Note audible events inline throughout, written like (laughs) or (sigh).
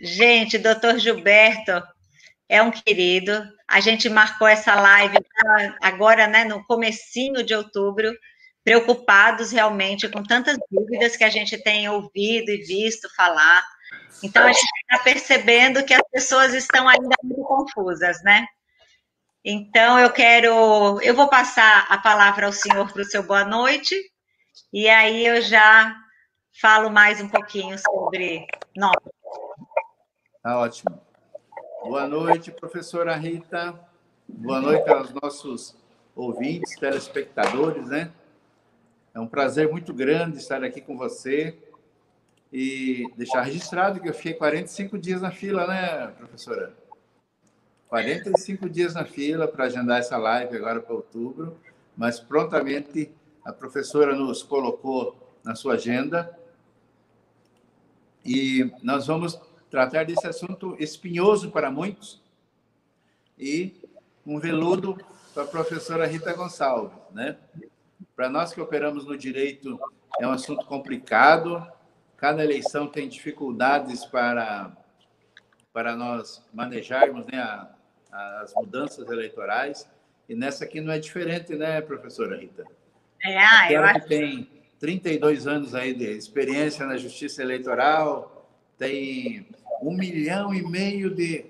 Gente, doutor Gilberto é um querido. A gente marcou essa live agora, né, no comecinho de outubro, preocupados realmente com tantas dúvidas que a gente tem ouvido e visto falar. Então, a gente está percebendo que as pessoas estão ainda muito confusas, né? Então, eu quero. Eu vou passar a palavra ao senhor para o seu boa noite, e aí eu já falo mais um pouquinho sobre nós. Tá ótimo. Boa noite, professora Rita. Boa noite aos nossos ouvintes, telespectadores, né? É um prazer muito grande estar aqui com você e deixar registrado que eu fiquei 45 dias na fila, né, professora? 45 dias na fila para agendar essa live agora para outubro, mas prontamente a professora nos colocou na sua agenda e nós vamos tratar desse assunto espinhoso para muitos e um veludo para a professora Rita Gonçalves, né? Para nós que operamos no direito, é um assunto complicado. Cada eleição tem dificuldades para para nós manejarmos né, a, as mudanças eleitorais. E nessa aqui não é diferente, né, professora Rita? É, ah, eu acho... que tem 32 anos aí de experiência na justiça eleitoral, tem um milhão e meio de,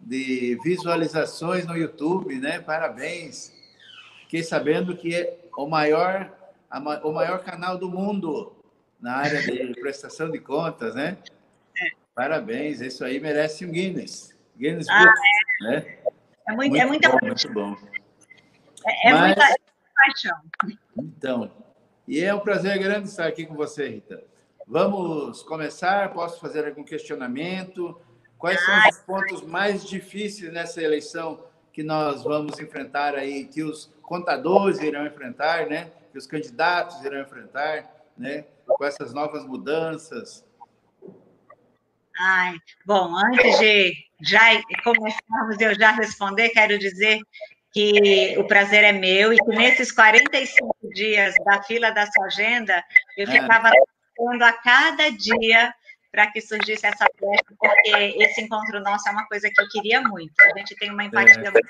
de visualizações no YouTube, né? Parabéns. Fiquei sabendo que é o maior, a, o maior canal do mundo na área de prestação de contas, né? Parabéns, isso aí merece um Guinness. Guinness ah, Book, é. né? É, muito, é muito, é muita bom, muito bom. É, é Mas, muita paixão. Então, e é um prazer grande estar aqui com você, Rita. Vamos começar? Posso fazer algum questionamento? Quais são os pontos mais difíceis nessa eleição que nós vamos enfrentar aí, que os contadores irão enfrentar, né? Que os candidatos irão enfrentar, né? Com essas novas mudanças. Ai, bom, antes de já começarmos, eu já responder, quero dizer que o prazer é meu e que nesses 45 dias da fila da sua agenda, eu é. ficava lutando a cada dia para que surgisse essa festa, porque esse encontro nosso é uma coisa que eu queria muito. A gente tem uma empatia é. muito.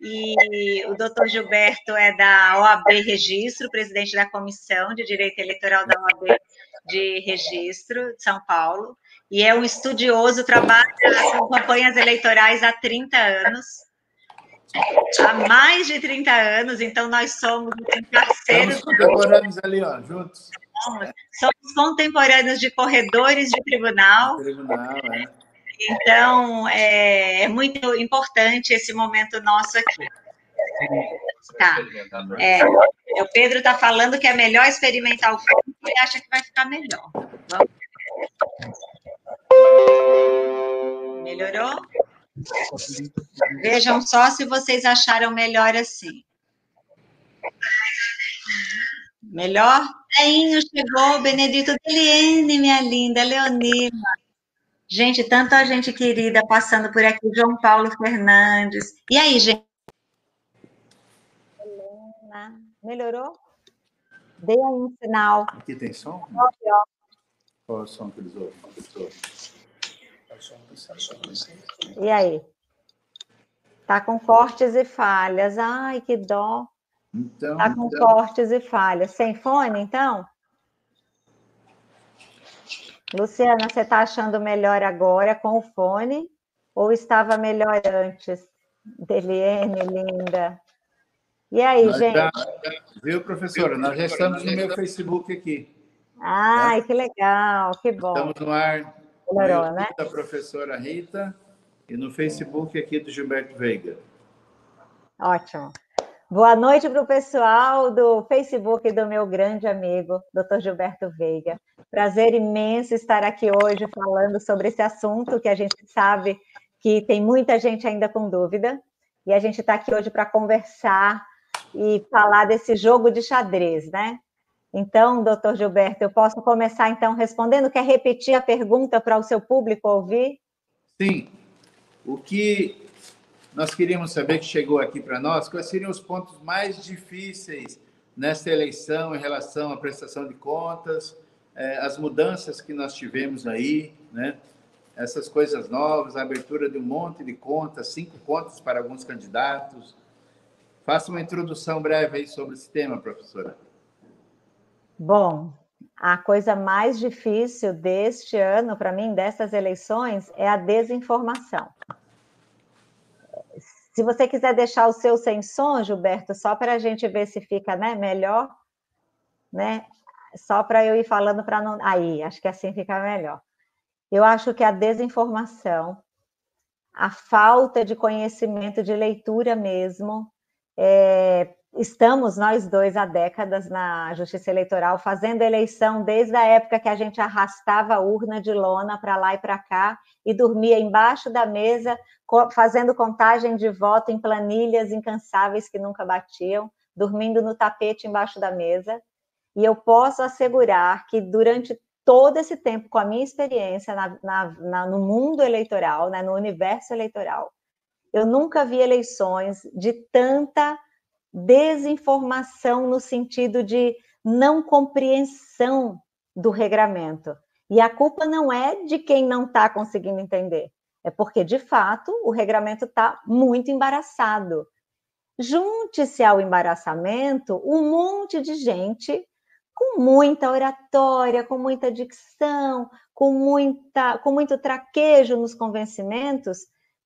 E o doutor Gilberto é da OAB Registro, presidente da Comissão de Direito Eleitoral da OAB de Registro de São Paulo, e é um estudioso, trabalha com campanhas eleitorais há 30 anos há mais de 30 anos, então nós somos parceiros. Estamos contemporâneos ali, ó, juntos. Somos contemporâneos de corredores de tribunal. Tribunal, é. Então, é, é muito importante esse momento nosso aqui. Tá. É, o Pedro está falando que é melhor experimentar o fogo e acha que vai ficar melhor. Vamos. Melhorou? Vejam só se vocês acharam melhor assim. Melhor? Ainho chegou, Benedito Deliene, minha linda, Leonina. Gente, tanta gente querida passando por aqui, João Paulo Fernandes. E aí, gente? Helena, melhorou? Dê aí um sinal. Aqui tem som? Qual é o som que eles ouvem? E aí? Tá com cortes e falhas. Ai, que dó. Então, tá com então... cortes e falhas. Sem fone, então? Luciana, você está achando melhor agora com o fone? Ou estava melhor antes? Deliene, linda. E aí, nós gente? Já, viu, professora? Nós já estamos no meu Facebook aqui. Ai, né? que legal, que bom. Estamos no ar Melhorou, né? Da professora Rita e no Facebook aqui do Gilberto Veiga. Ótimo. Boa noite para o pessoal do Facebook do meu grande amigo, Dr. Gilberto Veiga. Prazer imenso estar aqui hoje falando sobre esse assunto que a gente sabe que tem muita gente ainda com dúvida. E a gente está aqui hoje para conversar e falar desse jogo de xadrez, né? Então, doutor Gilberto, eu posso começar então respondendo? Quer repetir a pergunta para o seu público ouvir? Sim. O que nós queríamos saber que chegou aqui para nós, quais seriam os pontos mais difíceis nessa eleição em relação à prestação de contas, é, as mudanças que nós tivemos aí, né? essas coisas novas, a abertura de um monte de contas, cinco contas para alguns candidatos. Faça uma introdução breve aí sobre esse tema, professora. Bom, a coisa mais difícil deste ano, para mim, dessas eleições, é a desinformação. Se você quiser deixar o seu sem som, Gilberto, só para a gente ver se fica né, melhor, né? Só para eu ir falando para não. Aí, acho que assim fica melhor. Eu acho que a desinformação, a falta de conhecimento, de leitura mesmo, é, estamos nós dois há décadas na Justiça Eleitoral fazendo eleição desde a época que a gente arrastava a urna de lona para lá e para cá e dormia embaixo da mesa fazendo contagem de voto em planilhas incansáveis que nunca batiam, dormindo no tapete embaixo da mesa. E eu posso assegurar que durante todo esse tempo, com a minha experiência na, na, na, no mundo eleitoral, né, no universo eleitoral, eu nunca vi eleições de tanta desinformação no sentido de não compreensão do regramento. E a culpa não é de quem não está conseguindo entender, é porque, de fato, o regramento está muito embaraçado. Junte-se ao embaraçamento um monte de gente com muita oratória, com muita dicção, com, muita, com muito traquejo nos convencimentos,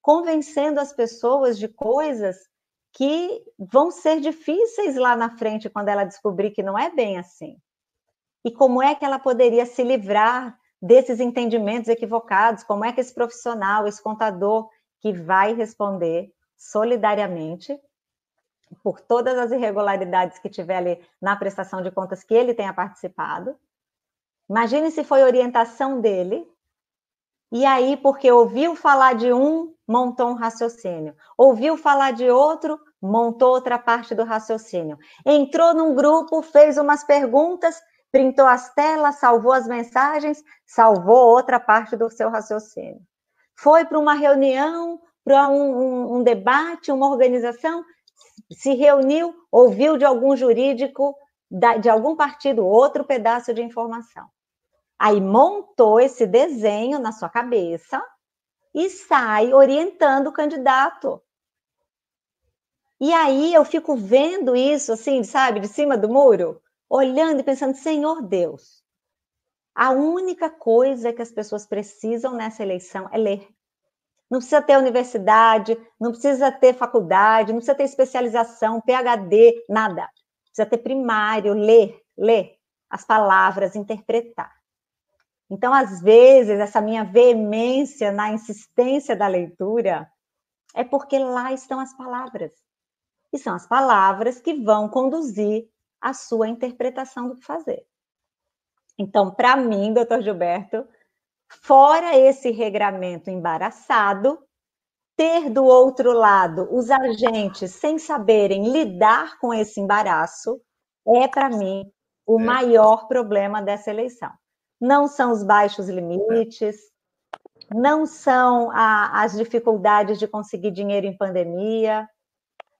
convencendo as pessoas de coisas que vão ser difíceis lá na frente quando ela descobrir que não é bem assim. E como é que ela poderia se livrar desses entendimentos equivocados? Como é que esse profissional, esse contador que vai responder solidariamente por todas as irregularidades que tiver ali na prestação de contas que ele tenha participado. Imagine se foi orientação dele, e aí, porque ouviu falar de um, montou um raciocínio. Ouviu falar de outro, montou outra parte do raciocínio. Entrou num grupo, fez umas perguntas, printou as telas, salvou as mensagens, salvou outra parte do seu raciocínio. Foi para uma reunião, para um, um, um debate, uma organização, se reuniu, ouviu de algum jurídico, de algum partido, outro pedaço de informação. Aí montou esse desenho na sua cabeça e sai orientando o candidato. E aí eu fico vendo isso, assim, sabe, de cima do muro, olhando e pensando, Senhor Deus, a única coisa que as pessoas precisam nessa eleição é ler. Não precisa ter universidade, não precisa ter faculdade, não precisa ter especialização, PhD, nada. Precisa ter primário, ler, ler as palavras, interpretar. Então, às vezes, essa minha veemência na insistência da leitura é porque lá estão as palavras. E são as palavras que vão conduzir a sua interpretação do que fazer. Então, para mim, doutor Gilberto, fora esse regramento embaraçado, ter do outro lado os agentes sem saberem lidar com esse embaraço é, para mim, o é. maior problema dessa eleição. Não são os baixos limites, não são a, as dificuldades de conseguir dinheiro em pandemia,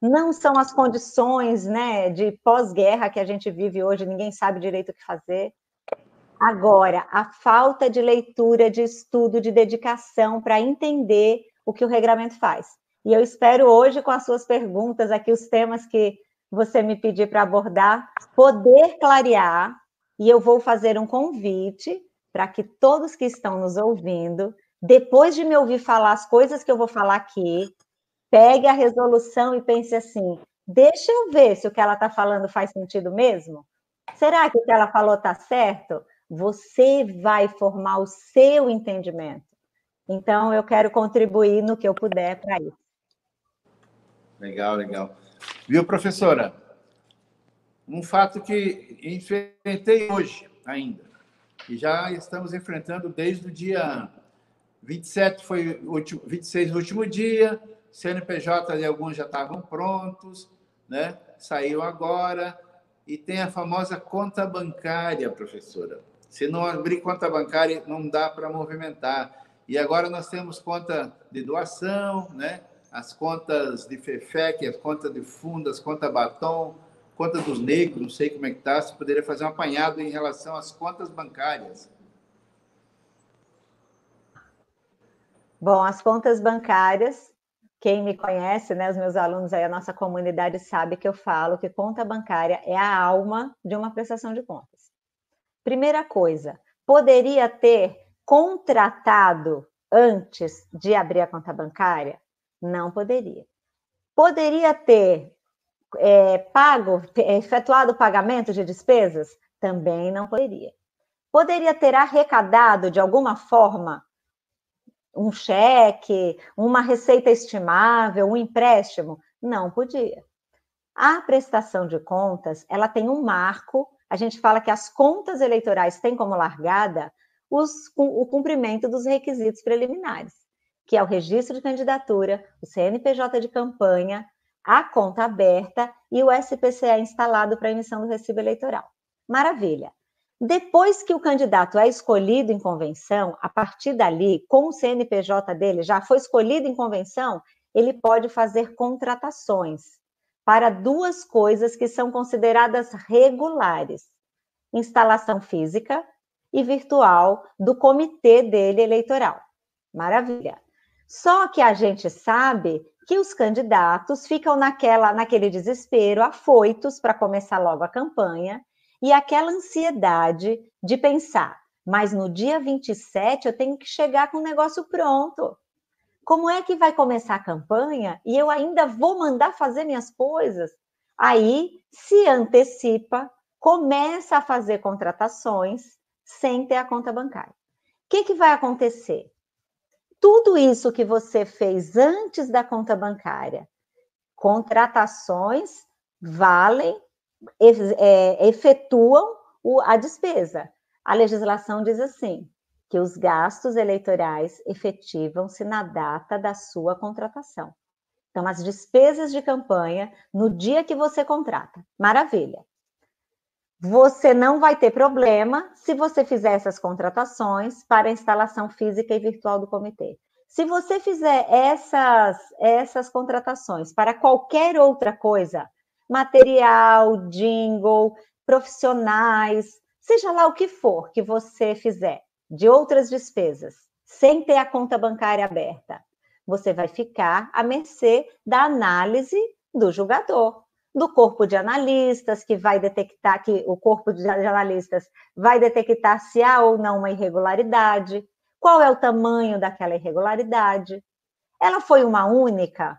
não são as condições né, de pós-guerra que a gente vive hoje, ninguém sabe direito o que fazer. Agora, a falta de leitura, de estudo, de dedicação para entender o que o regramento faz. E eu espero hoje, com as suas perguntas, aqui os temas que você me pedir para abordar, poder clarear, e eu vou fazer um convite para que todos que estão nos ouvindo, depois de me ouvir falar as coisas que eu vou falar aqui, pegue a resolução e pense assim: deixa eu ver se o que ela está falando faz sentido mesmo. Será que o que ela falou está certo? você vai formar o seu entendimento. Então, eu quero contribuir no que eu puder para isso. Legal, legal. Viu, professora? Um fato que enfrentei hoje ainda, e já estamos enfrentando desde o dia 27, foi o último, 26, o último dia, CNPJ de alguns já estavam prontos, né? saiu agora, e tem a famosa conta bancária, professora. Se não abrir conta bancária, não dá para movimentar. E agora nós temos conta de doação, né? as contas de FEFEC, as contas de fundo, as contas batom, conta dos negros, não sei como é que está, se poderia fazer um apanhado em relação às contas bancárias. Bom, as contas bancárias, quem me conhece, né, os meus alunos aí, a nossa comunidade sabe que eu falo que conta bancária é a alma de uma prestação de contas. Primeira coisa, poderia ter contratado antes de abrir a conta bancária? Não poderia. Poderia ter é, pago, efetuado o pagamento de despesas? Também não poderia. Poderia ter arrecadado de alguma forma um cheque, uma receita estimável, um empréstimo? Não podia. A prestação de contas, ela tem um marco, a gente fala que as contas eleitorais têm como largada os, o cumprimento dos requisitos preliminares, que é o registro de candidatura, o CNPJ de campanha, a conta aberta e o SPCE instalado para emissão do recibo eleitoral. Maravilha. Depois que o candidato é escolhido em convenção, a partir dali, com o CNPJ dele já foi escolhido em convenção, ele pode fazer contratações para duas coisas que são consideradas regulares: instalação física e virtual do comitê dele eleitoral. Maravilha. Só que a gente sabe que os candidatos ficam naquela, naquele desespero, afoitos para começar logo a campanha, e aquela ansiedade de pensar, mas no dia 27 eu tenho que chegar com o negócio pronto. Como é que vai começar a campanha e eu ainda vou mandar fazer minhas coisas? Aí se antecipa, começa a fazer contratações sem ter a conta bancária. O que, que vai acontecer? Tudo isso que você fez antes da conta bancária, contratações valem, é, efetuam a despesa. A legislação diz assim: que os gastos eleitorais efetivam-se na data da sua contratação. Então, as despesas de campanha no dia que você contrata. Maravilha. Você não vai ter problema se você fizer essas contratações para a instalação física e virtual do comitê. Se você fizer essas, essas contratações para qualquer outra coisa, material, jingle, profissionais, seja lá o que for que você fizer, de outras despesas, sem ter a conta bancária aberta, você vai ficar à mercê da análise do julgador do corpo de analistas, que vai detectar que o corpo de analistas vai detectar se há ou não uma irregularidade, qual é o tamanho daquela irregularidade. Ela foi uma única?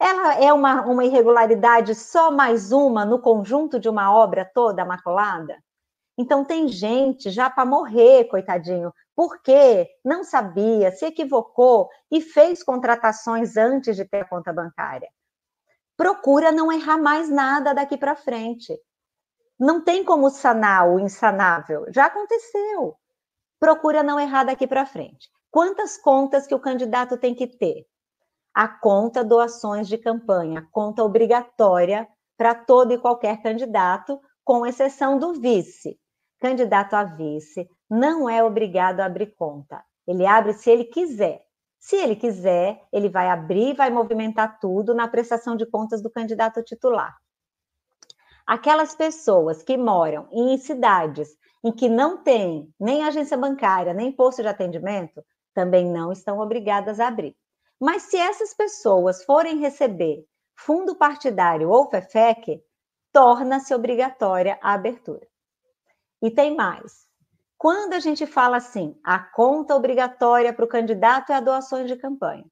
Ela é uma, uma irregularidade só mais uma no conjunto de uma obra toda maculada? Então, tem gente já para morrer, coitadinho, porque não sabia, se equivocou e fez contratações antes de ter a conta bancária procura não errar mais nada daqui para frente. Não tem como sanar o insanável. Já aconteceu. Procura não errar daqui para frente. Quantas contas que o candidato tem que ter? A conta doações de campanha, conta obrigatória para todo e qualquer candidato, com exceção do vice. Candidato a vice não é obrigado a abrir conta. Ele abre se ele quiser. Se ele quiser, ele vai abrir e vai movimentar tudo na prestação de contas do candidato titular. Aquelas pessoas que moram em cidades em que não tem nem agência bancária, nem posto de atendimento, também não estão obrigadas a abrir. Mas se essas pessoas forem receber fundo partidário ou FEFEC, torna-se obrigatória a abertura. E tem mais. Quando a gente fala assim, a conta obrigatória para o candidato é a doações de campanha.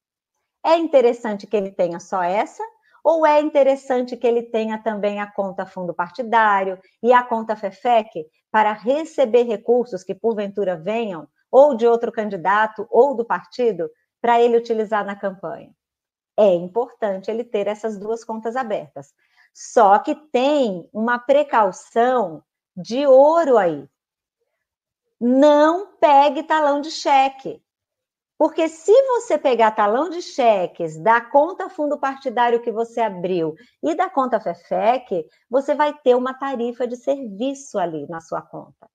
É interessante que ele tenha só essa? Ou é interessante que ele tenha também a conta fundo partidário e a conta FEFEC para receber recursos que porventura venham ou de outro candidato ou do partido para ele utilizar na campanha? É importante ele ter essas duas contas abertas. Só que tem uma precaução de ouro aí não pegue talão de cheque. Porque se você pegar talão de cheques da conta fundo partidário que você abriu e da conta FEFEC, você vai ter uma tarifa de serviço ali na sua conta.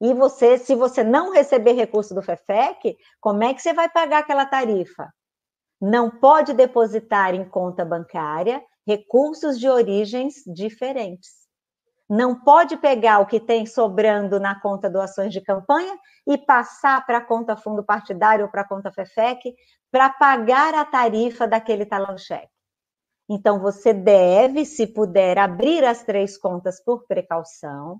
E você, se você não receber recurso do FEFEC, como é que você vai pagar aquela tarifa? Não pode depositar em conta bancária recursos de origens diferentes. Não pode pegar o que tem sobrando na conta doações de campanha e passar para a conta fundo partidário ou para a conta FEFEC para pagar a tarifa daquele talão-cheque. Então, você deve, se puder, abrir as três contas por precaução,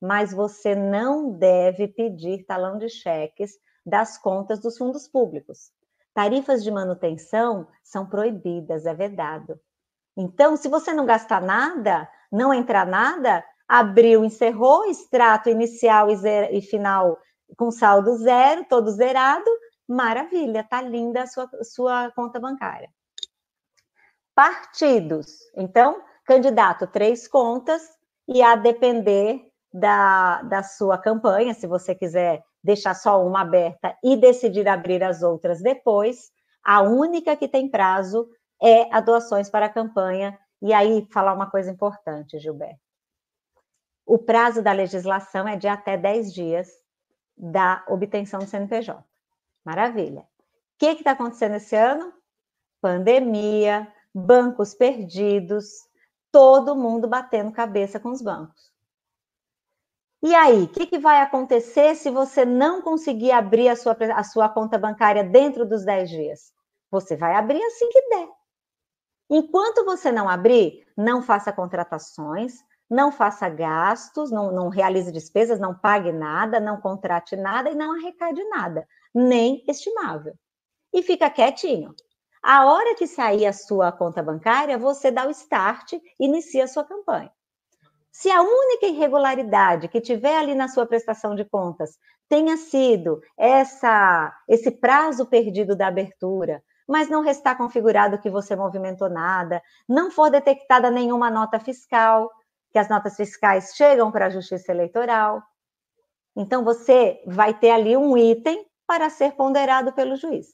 mas você não deve pedir talão de cheques das contas dos fundos públicos. Tarifas de manutenção são proibidas, é vedado. Então, se você não gastar nada, não entrar nada, abriu, encerrou, extrato inicial e, zero, e final com saldo zero, todo zerado, maravilha, tá linda a sua, sua conta bancária. Partidos. Então, candidato, três contas, e a depender da, da sua campanha, se você quiser deixar só uma aberta e decidir abrir as outras depois, a única que tem prazo é a doações para a campanha. E aí, falar uma coisa importante, Gilberto. O prazo da legislação é de até 10 dias da obtenção do CNPJ. Maravilha. O que está acontecendo esse ano? Pandemia, bancos perdidos, todo mundo batendo cabeça com os bancos. E aí, o que, que, vai acontecer se você não conseguir abrir a sua, a sua conta bancária dentro dos 10 dias? Você vai abrir assim que der. Enquanto você não abrir, não faça contratações, não faça gastos, não, não realize despesas, não pague nada, não contrate nada e não arrecade nada, nem estimável. E fica quietinho. A hora que sair a sua conta bancária, você dá o start inicia a sua campanha. Se a única irregularidade que tiver ali na sua prestação de contas tenha sido essa esse prazo perdido da abertura, mas não restar configurado que você movimentou nada, não for detectada nenhuma nota fiscal, que as notas fiscais chegam para a Justiça Eleitoral, então você vai ter ali um item para ser ponderado pelo juiz.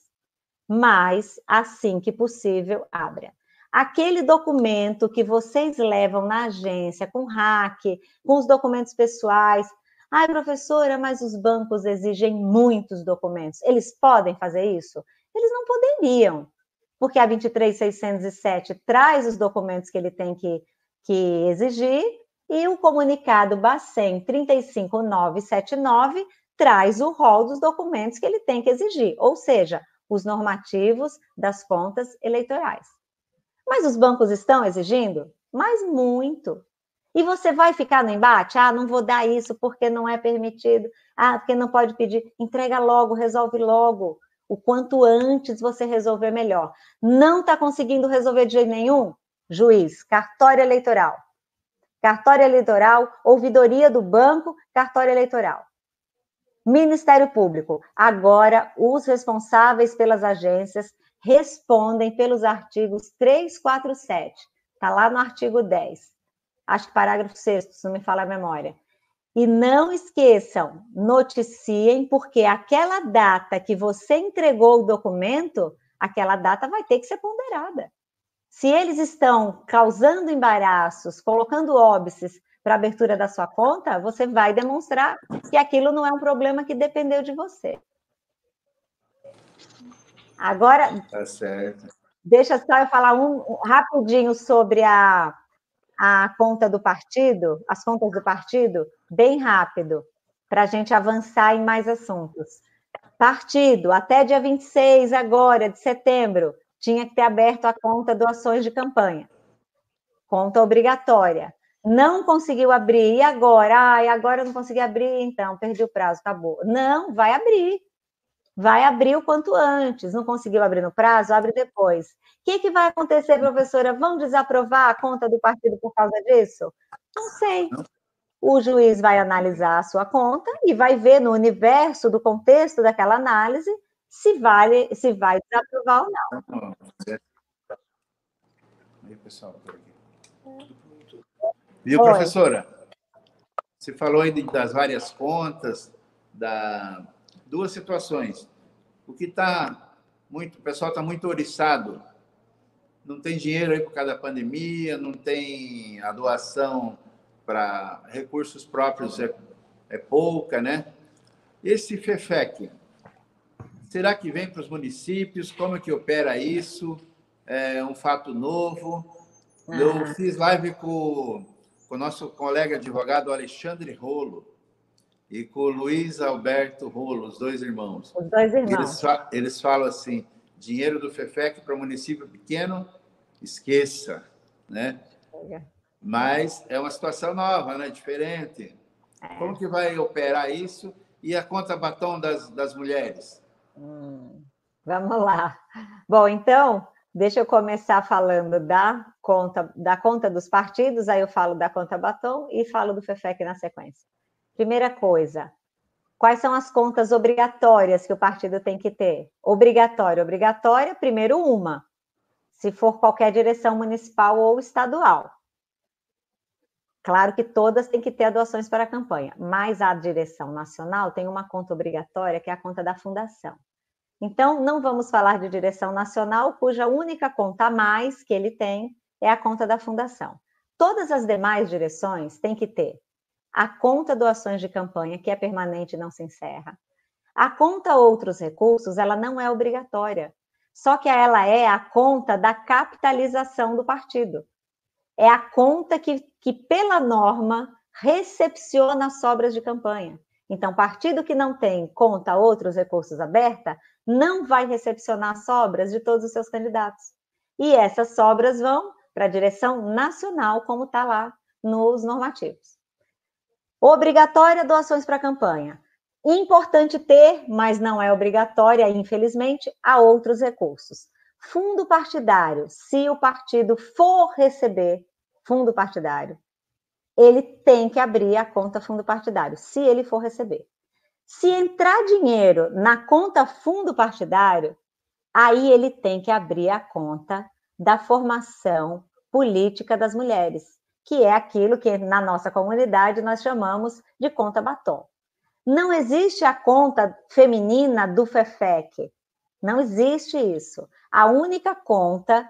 Mas assim que possível, abra aquele documento que vocês levam na agência com hack, com os documentos pessoais. Ai, professora, mas os bancos exigem muitos documentos. Eles podem fazer isso? Eles não poderiam, porque a 23607 traz os documentos que ele tem que, que exigir e o comunicado Bacen 35979 traz o rol dos documentos que ele tem que exigir, ou seja, os normativos das contas eleitorais. Mas os bancos estão exigindo? Mas muito. E você vai ficar no embate? Ah, não vou dar isso porque não é permitido. Ah, porque não pode pedir. Entrega logo, resolve logo. O quanto antes você resolver, melhor. Não está conseguindo resolver de jeito nenhum? Juiz, cartório eleitoral. Cartório eleitoral, ouvidoria do banco, cartório eleitoral. Ministério Público. Agora, os responsáveis pelas agências respondem pelos artigos 3, 4, 7. Está lá no artigo 10. Acho que parágrafo 6, se não me fala a memória. E não esqueçam, noticiem, porque aquela data que você entregou o documento, aquela data vai ter que ser ponderada. Se eles estão causando embaraços, colocando óbices para abertura da sua conta, você vai demonstrar que aquilo não é um problema que dependeu de você. Agora, tá certo. deixa só eu falar um, um rapidinho sobre a, a conta do partido, as contas do partido, bem rápido, para a gente avançar em mais assuntos. Partido, até dia 26 agora, de setembro, tinha que ter aberto a conta doações de campanha. Conta obrigatória. Não conseguiu abrir, e agora? Ai, agora eu não consegui abrir, então, perdi o prazo, acabou. Não, vai abrir vai abrir o quanto antes. Não conseguiu abrir no prazo, abre depois. O que, que vai acontecer, professora? Vão desaprovar a conta do partido por causa disso? Não sei. O juiz vai analisar a sua conta e vai ver no universo do contexto daquela análise se vale, se vai desaprovar ou não. Aí, pessoal, Viu, professora? Você falou aí das várias contas, da, duas situações. O que está muito, o pessoal está muito oriçado, não tem dinheiro aí por causa da pandemia, não tem a doação para recursos próprios é, é pouca, né? Esse FEFEC, será que vem para os municípios? Como é que opera isso? É um fato novo? Ah. Eu fiz live com, com o nosso colega advogado Alexandre Rolo e com o Luiz Alberto Rolo, os dois irmãos. Os dois irmãos. Eles, eles falam assim: dinheiro do FEFEC para município pequeno, esqueça, né? Mas é uma situação nova, né? Diferente. É. Como que vai operar isso? E a conta batom das, das mulheres? Hum, vamos lá. Bom, então, deixa eu começar falando da conta, da conta dos partidos, aí eu falo da conta batom e falo do FEFEC na sequência. Primeira coisa, quais são as contas obrigatórias que o partido tem que ter? Obrigatória, obrigatória, primeiro uma, se for qualquer direção municipal ou estadual. Claro que todas têm que ter doações para a campanha, mas a direção nacional tem uma conta obrigatória, que é a conta da fundação. Então, não vamos falar de direção nacional, cuja única conta a mais que ele tem é a conta da fundação. Todas as demais direções têm que ter a conta doações de campanha, que é permanente e não se encerra. A conta outros recursos, ela não é obrigatória, só que ela é a conta da capitalização do partido é a conta que, que, pela norma, recepciona as sobras de campanha. Então, partido que não tem conta outros recursos aberta, não vai recepcionar sobras de todos os seus candidatos. E essas sobras vão para a direção nacional, como está lá nos normativos. Obrigatória doações para a campanha. Importante ter, mas não é obrigatória, infelizmente, a outros recursos. Fundo partidário, se o partido for receber fundo partidário, ele tem que abrir a conta fundo partidário, se ele for receber. Se entrar dinheiro na conta fundo partidário, aí ele tem que abrir a conta da formação política das mulheres, que é aquilo que na nossa comunidade nós chamamos de conta batom. Não existe a conta feminina do FEFEC. Não existe isso. A única conta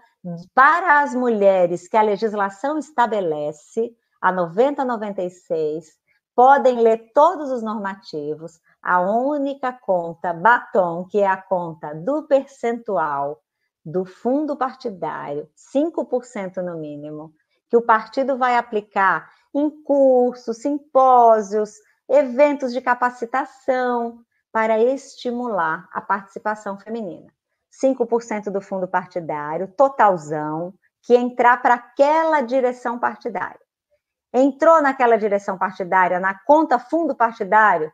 para as mulheres que a legislação estabelece, a 9096, podem ler todos os normativos. A única conta batom, que é a conta do percentual do fundo partidário, 5% no mínimo, que o partido vai aplicar em cursos, simpósios, eventos de capacitação para estimular a participação feminina. 5% do fundo partidário, totalzão, que entrar para aquela direção partidária. Entrou naquela direção partidária, na conta fundo partidário,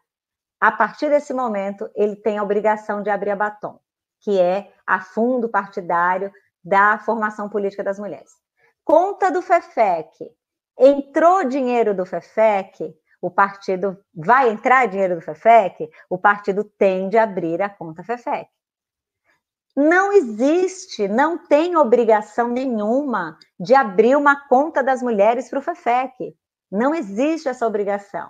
a partir desse momento, ele tem a obrigação de abrir a batom, que é a fundo partidário da formação política das mulheres. Conta do FEFEC. Entrou dinheiro do FEFEC, o partido vai entrar dinheiro do FEFEC, o partido tem de abrir a conta FEFEC. Não existe, não tem obrigação nenhuma de abrir uma conta das mulheres para o FEFEC. Não existe essa obrigação.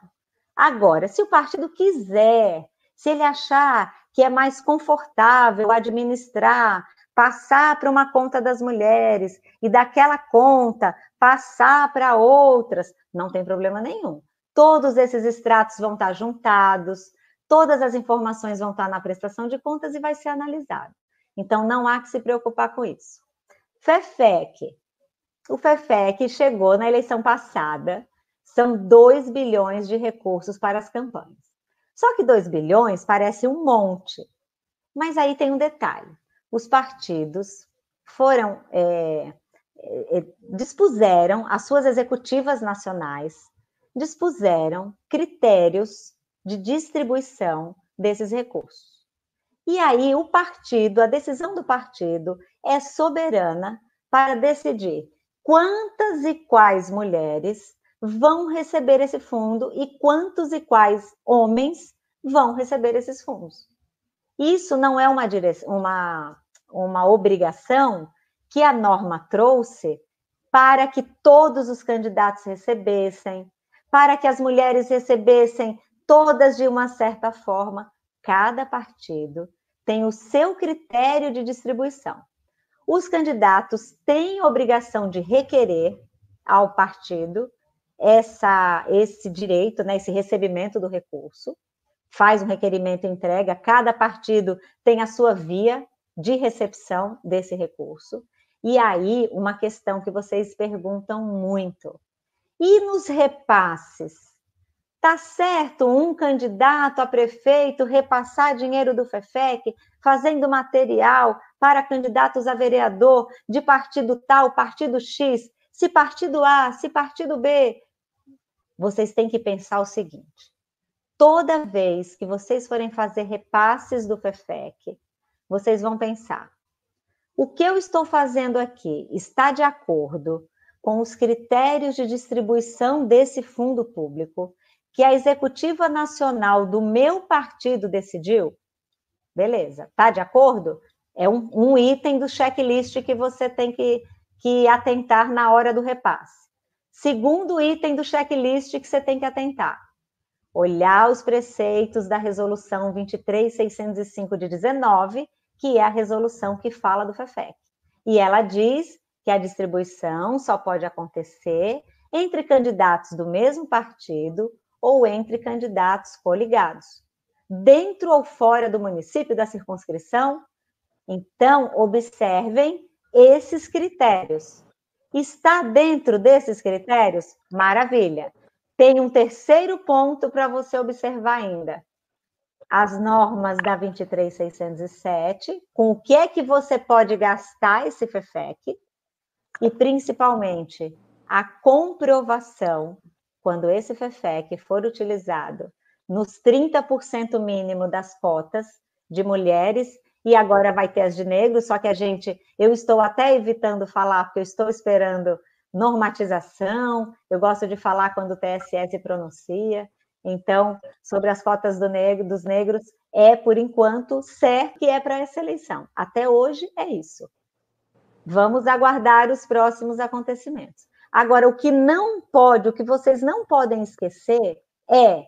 Agora, se o partido quiser, se ele achar que é mais confortável administrar, passar para uma conta das mulheres e daquela conta passar para outras, não tem problema nenhum. Todos esses extratos vão estar juntados, todas as informações vão estar na prestação de contas e vai ser analisado. Então, não há que se preocupar com isso. FEFEC. O FEFEC chegou na eleição passada, são 2 bilhões de recursos para as campanhas. Só que 2 bilhões parece um monte. Mas aí tem um detalhe: os partidos foram. É, é, dispuseram, as suas executivas nacionais dispuseram critérios de distribuição desses recursos. E aí o partido, a decisão do partido é soberana para decidir quantas e quais mulheres vão receber esse fundo e quantos e quais homens vão receber esses fundos. Isso não é uma, direção, uma, uma obrigação que a norma trouxe para que todos os candidatos recebessem, para que as mulheres recebessem todas de uma certa forma cada partido tem o seu critério de distribuição. Os candidatos têm obrigação de requerer ao partido essa, esse direito, né, esse recebimento do recurso, faz um requerimento e entrega, cada partido tem a sua via de recepção desse recurso, E aí, uma questão que vocês perguntam muito. E nos repasses? Tá certo um candidato a prefeito repassar dinheiro do FEFEC, fazendo material para candidatos a vereador de partido tal, partido X, se partido A, se partido B. Vocês têm que pensar o seguinte: toda vez que vocês forem fazer repasses do FEFEC, vocês vão pensar: o que eu estou fazendo aqui está de acordo com os critérios de distribuição desse fundo público? que a executiva nacional do meu partido decidiu, beleza, tá de acordo? É um, um item do checklist que você tem que, que atentar na hora do repasse. Segundo item do checklist que você tem que atentar, olhar os preceitos da resolução 23605 de 19, que é a resolução que fala do FEFEC. E ela diz que a distribuição só pode acontecer entre candidatos do mesmo partido ou entre candidatos coligados, dentro ou fora do município da circunscrição. Então, observem esses critérios. Está dentro desses critérios? Maravilha. Tem um terceiro ponto para você observar ainda. As normas da 23607, com o que é que você pode gastar esse FEFEC, e principalmente a comprovação quando esse FEFEC for utilizado nos 30% mínimo das cotas de mulheres, e agora vai ter as de negros, só que a gente, eu estou até evitando falar, porque eu estou esperando normatização, eu gosto de falar quando o TSE se pronuncia, então, sobre as cotas do negro, dos negros, é, por enquanto, certo que é para essa eleição. Até hoje é isso. Vamos aguardar os próximos acontecimentos. Agora, o que não pode, o que vocês não podem esquecer é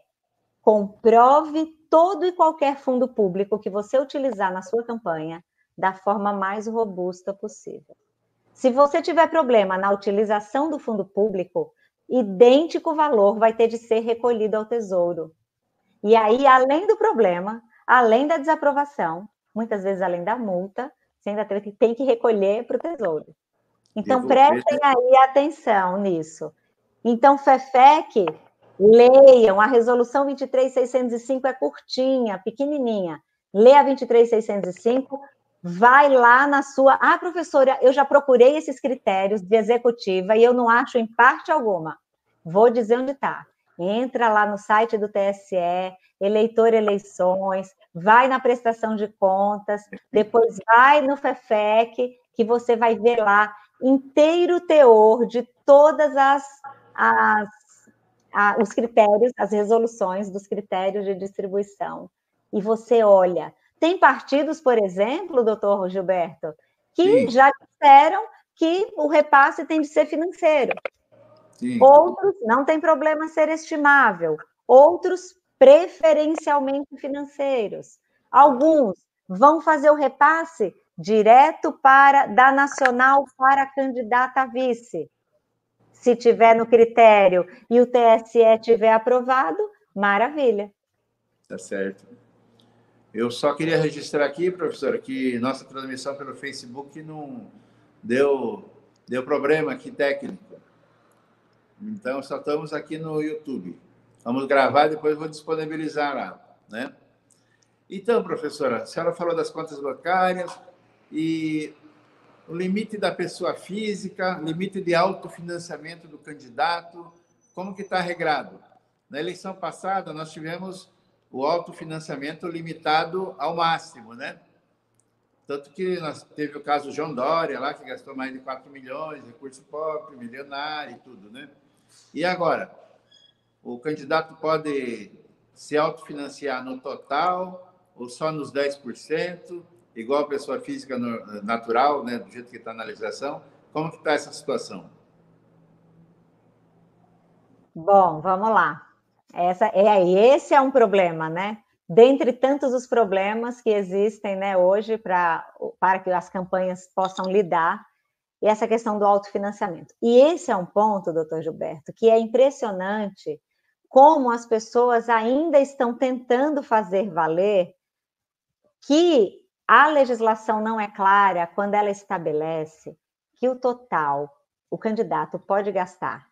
comprove todo e qualquer fundo público que você utilizar na sua campanha da forma mais robusta possível. Se você tiver problema na utilização do fundo público, idêntico valor vai ter de ser recolhido ao tesouro. E aí, além do problema, além da desaprovação, muitas vezes além da multa, você ainda tem que recolher para o tesouro. Então, prestem aí atenção nisso. Então, FEFEC, leiam, a resolução 23605 é curtinha, pequenininha. Lê a 23605, vai lá na sua. Ah, professora, eu já procurei esses critérios de executiva e eu não acho em parte alguma. Vou dizer onde está. Entra lá no site do TSE, eleitor eleições, vai na prestação de contas, depois vai no FEFEC, que você vai ver lá inteiro teor de todas as, as a, os critérios, as resoluções dos critérios de distribuição. E você olha, tem partidos, por exemplo, doutor Gilberto, que Sim. já disseram que o repasse tem de ser financeiro. Sim. Outros não tem problema ser estimável. Outros preferencialmente financeiros. Alguns vão fazer o repasse direto para da nacional para a candidata a vice. Se tiver no critério e o TSE tiver aprovado, maravilha. Tá certo. Eu só queria registrar aqui, professora, que nossa transmissão pelo Facebook não deu deu problema aqui técnico. Então só estamos aqui no YouTube. Vamos gravar depois vou disponibilizar lá, né? Então, professora, a senhora falou das contas bancárias, e o limite da pessoa física, limite de autofinanciamento do candidato, como que está regrado? Na eleição passada, nós tivemos o autofinanciamento limitado ao máximo, né? Tanto que nós teve o caso João Dória lá, que gastou mais de 4 milhões, recurso próprio, milionário e tudo, né? E agora? O candidato pode se autofinanciar no total ou só nos 10%? igual a pessoa física natural, né, do jeito que está na legislação? Como que está essa situação? Bom, vamos lá. Essa, é, esse é um problema, né? Dentre tantos os problemas que existem né, hoje pra, para que as campanhas possam lidar, e essa questão do autofinanciamento. E esse é um ponto, doutor Gilberto, que é impressionante como as pessoas ainda estão tentando fazer valer que a legislação não é clara quando ela estabelece que o total, o candidato pode gastar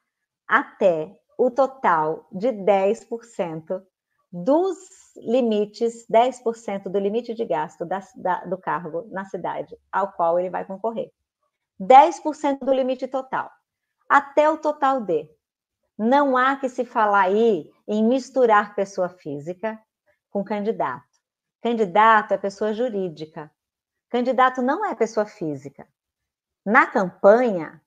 até o total de 10% dos limites, 10% do limite de gasto da, da, do cargo na cidade ao qual ele vai concorrer. 10% do limite total, até o total de. Não há que se falar aí em misturar pessoa física com candidato. Candidato é pessoa jurídica. Candidato não é pessoa física. Na campanha,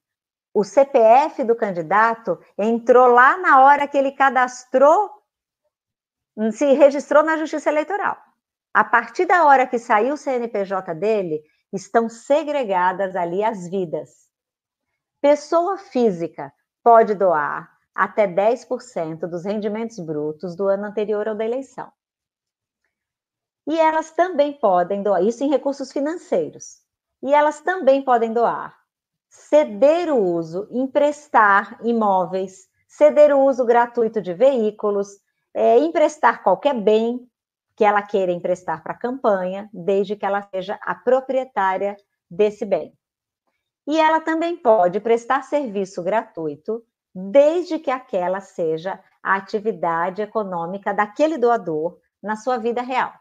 o CPF do candidato entrou lá na hora que ele cadastrou, se registrou na Justiça Eleitoral. A partir da hora que saiu o CNPJ dele, estão segregadas ali as vidas. Pessoa física pode doar até 10% dos rendimentos brutos do ano anterior ao da eleição. E elas também podem doar, isso em recursos financeiros. E elas também podem doar, ceder o uso, emprestar imóveis, ceder o uso gratuito de veículos, é, emprestar qualquer bem que ela queira emprestar para a campanha, desde que ela seja a proprietária desse bem. E ela também pode prestar serviço gratuito, desde que aquela seja a atividade econômica daquele doador na sua vida real,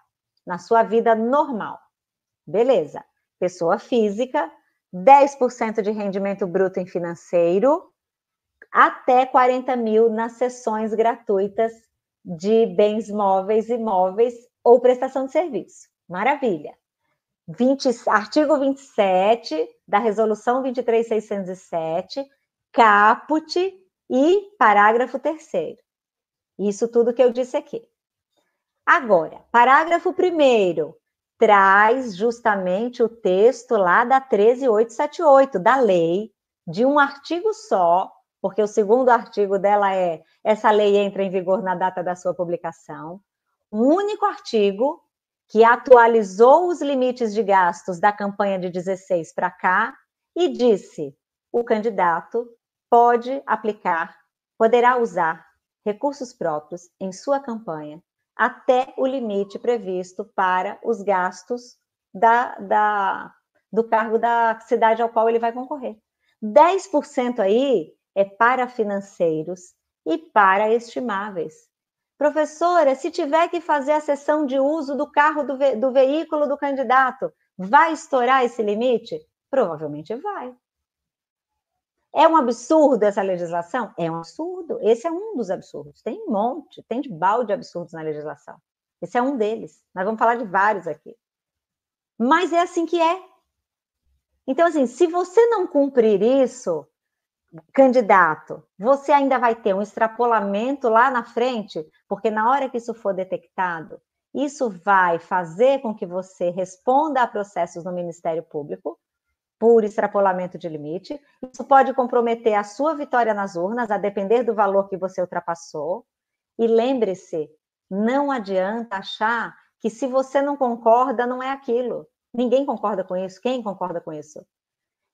na sua vida normal. Beleza. Pessoa física, 10% de rendimento bruto em financeiro, até 40 mil nas sessões gratuitas de bens móveis imóveis ou prestação de serviço. Maravilha. 20, artigo 27 da Resolução 23607, caput e parágrafo 3 Isso tudo que eu disse aqui. Agora, parágrafo 1 traz justamente o texto lá da 13878, da lei, de um artigo só, porque o segundo artigo dela é: essa lei entra em vigor na data da sua publicação. Um único artigo que atualizou os limites de gastos da campanha de 16 para cá e disse: o candidato pode aplicar, poderá usar recursos próprios em sua campanha até o limite previsto para os gastos da, da, do cargo da cidade ao qual ele vai concorrer. 10% aí é para financeiros e para estimáveis. Professora, se tiver que fazer a sessão de uso do carro do, ve do veículo do candidato, vai estourar esse limite? Provavelmente vai. É um absurdo essa legislação? É um absurdo. Esse é um dos absurdos. Tem um monte, tem de balde absurdos na legislação. Esse é um deles. Nós vamos falar de vários aqui. Mas é assim que é. Então, assim, se você não cumprir isso, candidato, você ainda vai ter um extrapolamento lá na frente, porque na hora que isso for detectado, isso vai fazer com que você responda a processos no Ministério Público por extrapolamento de limite. Isso pode comprometer a sua vitória nas urnas, a depender do valor que você ultrapassou. E lembre-se, não adianta achar que se você não concorda, não é aquilo. Ninguém concorda com isso. Quem concorda com isso?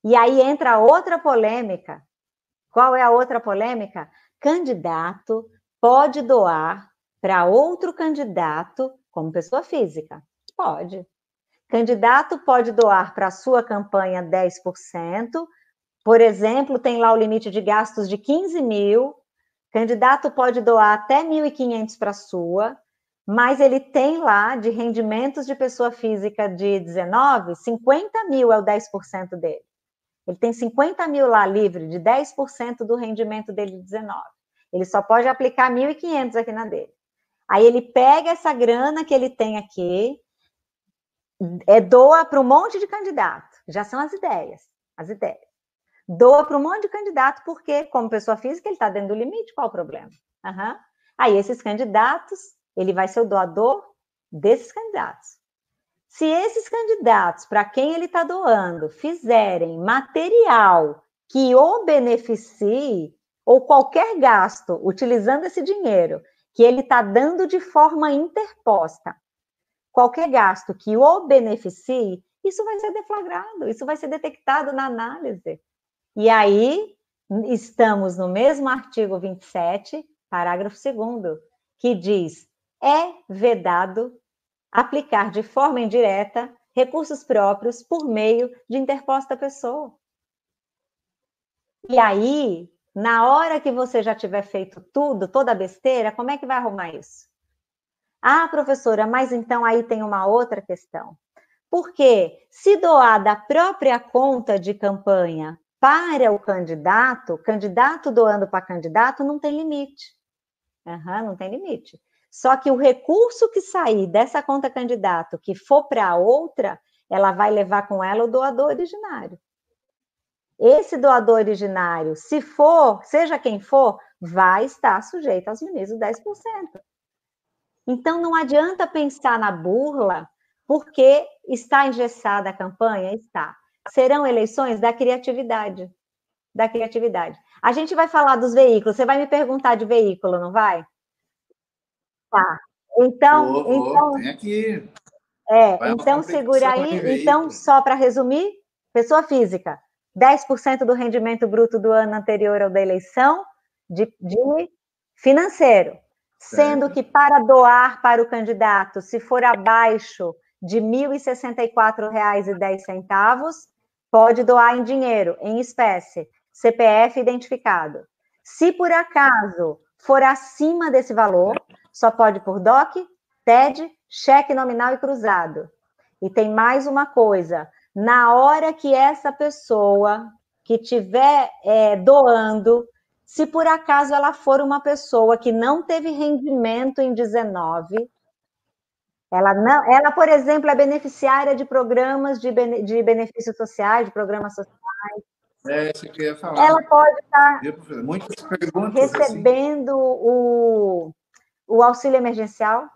E aí entra outra polêmica, qual é a outra polêmica? Candidato pode doar para outro candidato como pessoa física? Pode. Candidato pode doar para a sua campanha 10%. Por exemplo, tem lá o limite de gastos de 15 mil. Candidato pode doar até 1.500 para a sua, mas ele tem lá de rendimentos de pessoa física de 19, 50 mil é o 10% dele. Ele tem 50 mil lá livre, de 10% do rendimento dele de 19. Ele só pode aplicar 1.500 aqui na dele. Aí ele pega essa grana que ele tem aqui, é, doa para um monte de candidato. Já são as ideias, as ideias. Doa para um monte de candidato, porque, como pessoa física, ele está dentro do limite, qual o problema? Uhum. Aí, esses candidatos, ele vai ser o doador desses candidatos. Se esses candidatos, para quem ele está doando, fizerem material que o beneficie, ou qualquer gasto utilizando esse dinheiro que ele está dando de forma interposta, qualquer gasto que o beneficie, isso vai ser deflagrado, isso vai ser detectado na análise. E aí, estamos no mesmo artigo 27, parágrafo 2, que diz: é vedado aplicar de forma indireta recursos próprios por meio de interposta pessoa. E aí, na hora que você já tiver feito tudo, toda a besteira, como é que vai arrumar isso? Ah, professora, mas então aí tem uma outra questão. Porque se doar da própria conta de campanha para o candidato, candidato doando para candidato, não tem limite. Uhum, não tem limite. Só que o recurso que sair dessa conta candidato, que for para outra, ela vai levar com ela o doador originário. Esse doador originário, se for, seja quem for, vai estar sujeito aos dos 10%. Então, não adianta pensar na burla, porque está engessada a campanha? Está. Serão eleições da criatividade. Da criatividade. A gente vai falar dos veículos. Você vai me perguntar de veículo, não vai? Tá. Então, vou, vou. então. Tem aqui. É, vai então segura aí. Então, só para resumir, pessoa física, 10% do rendimento bruto do ano anterior ao da eleição de, de financeiro. Sendo certo. que para doar para o candidato, se for abaixo de R$ 1.064,10, pode doar em dinheiro, em espécie, CPF identificado. Se por acaso for acima desse valor, só pode por DOC, TED, cheque nominal e cruzado. E tem mais uma coisa: na hora que essa pessoa que estiver é, doando se por acaso ela for uma pessoa que não teve rendimento em 19, ela não, ela, por exemplo, é beneficiária de programas de, bene, de benefícios sociais, de programas sociais. É isso que eu ia falar. Ela pode estar recebendo assim. o, o auxílio emergencial.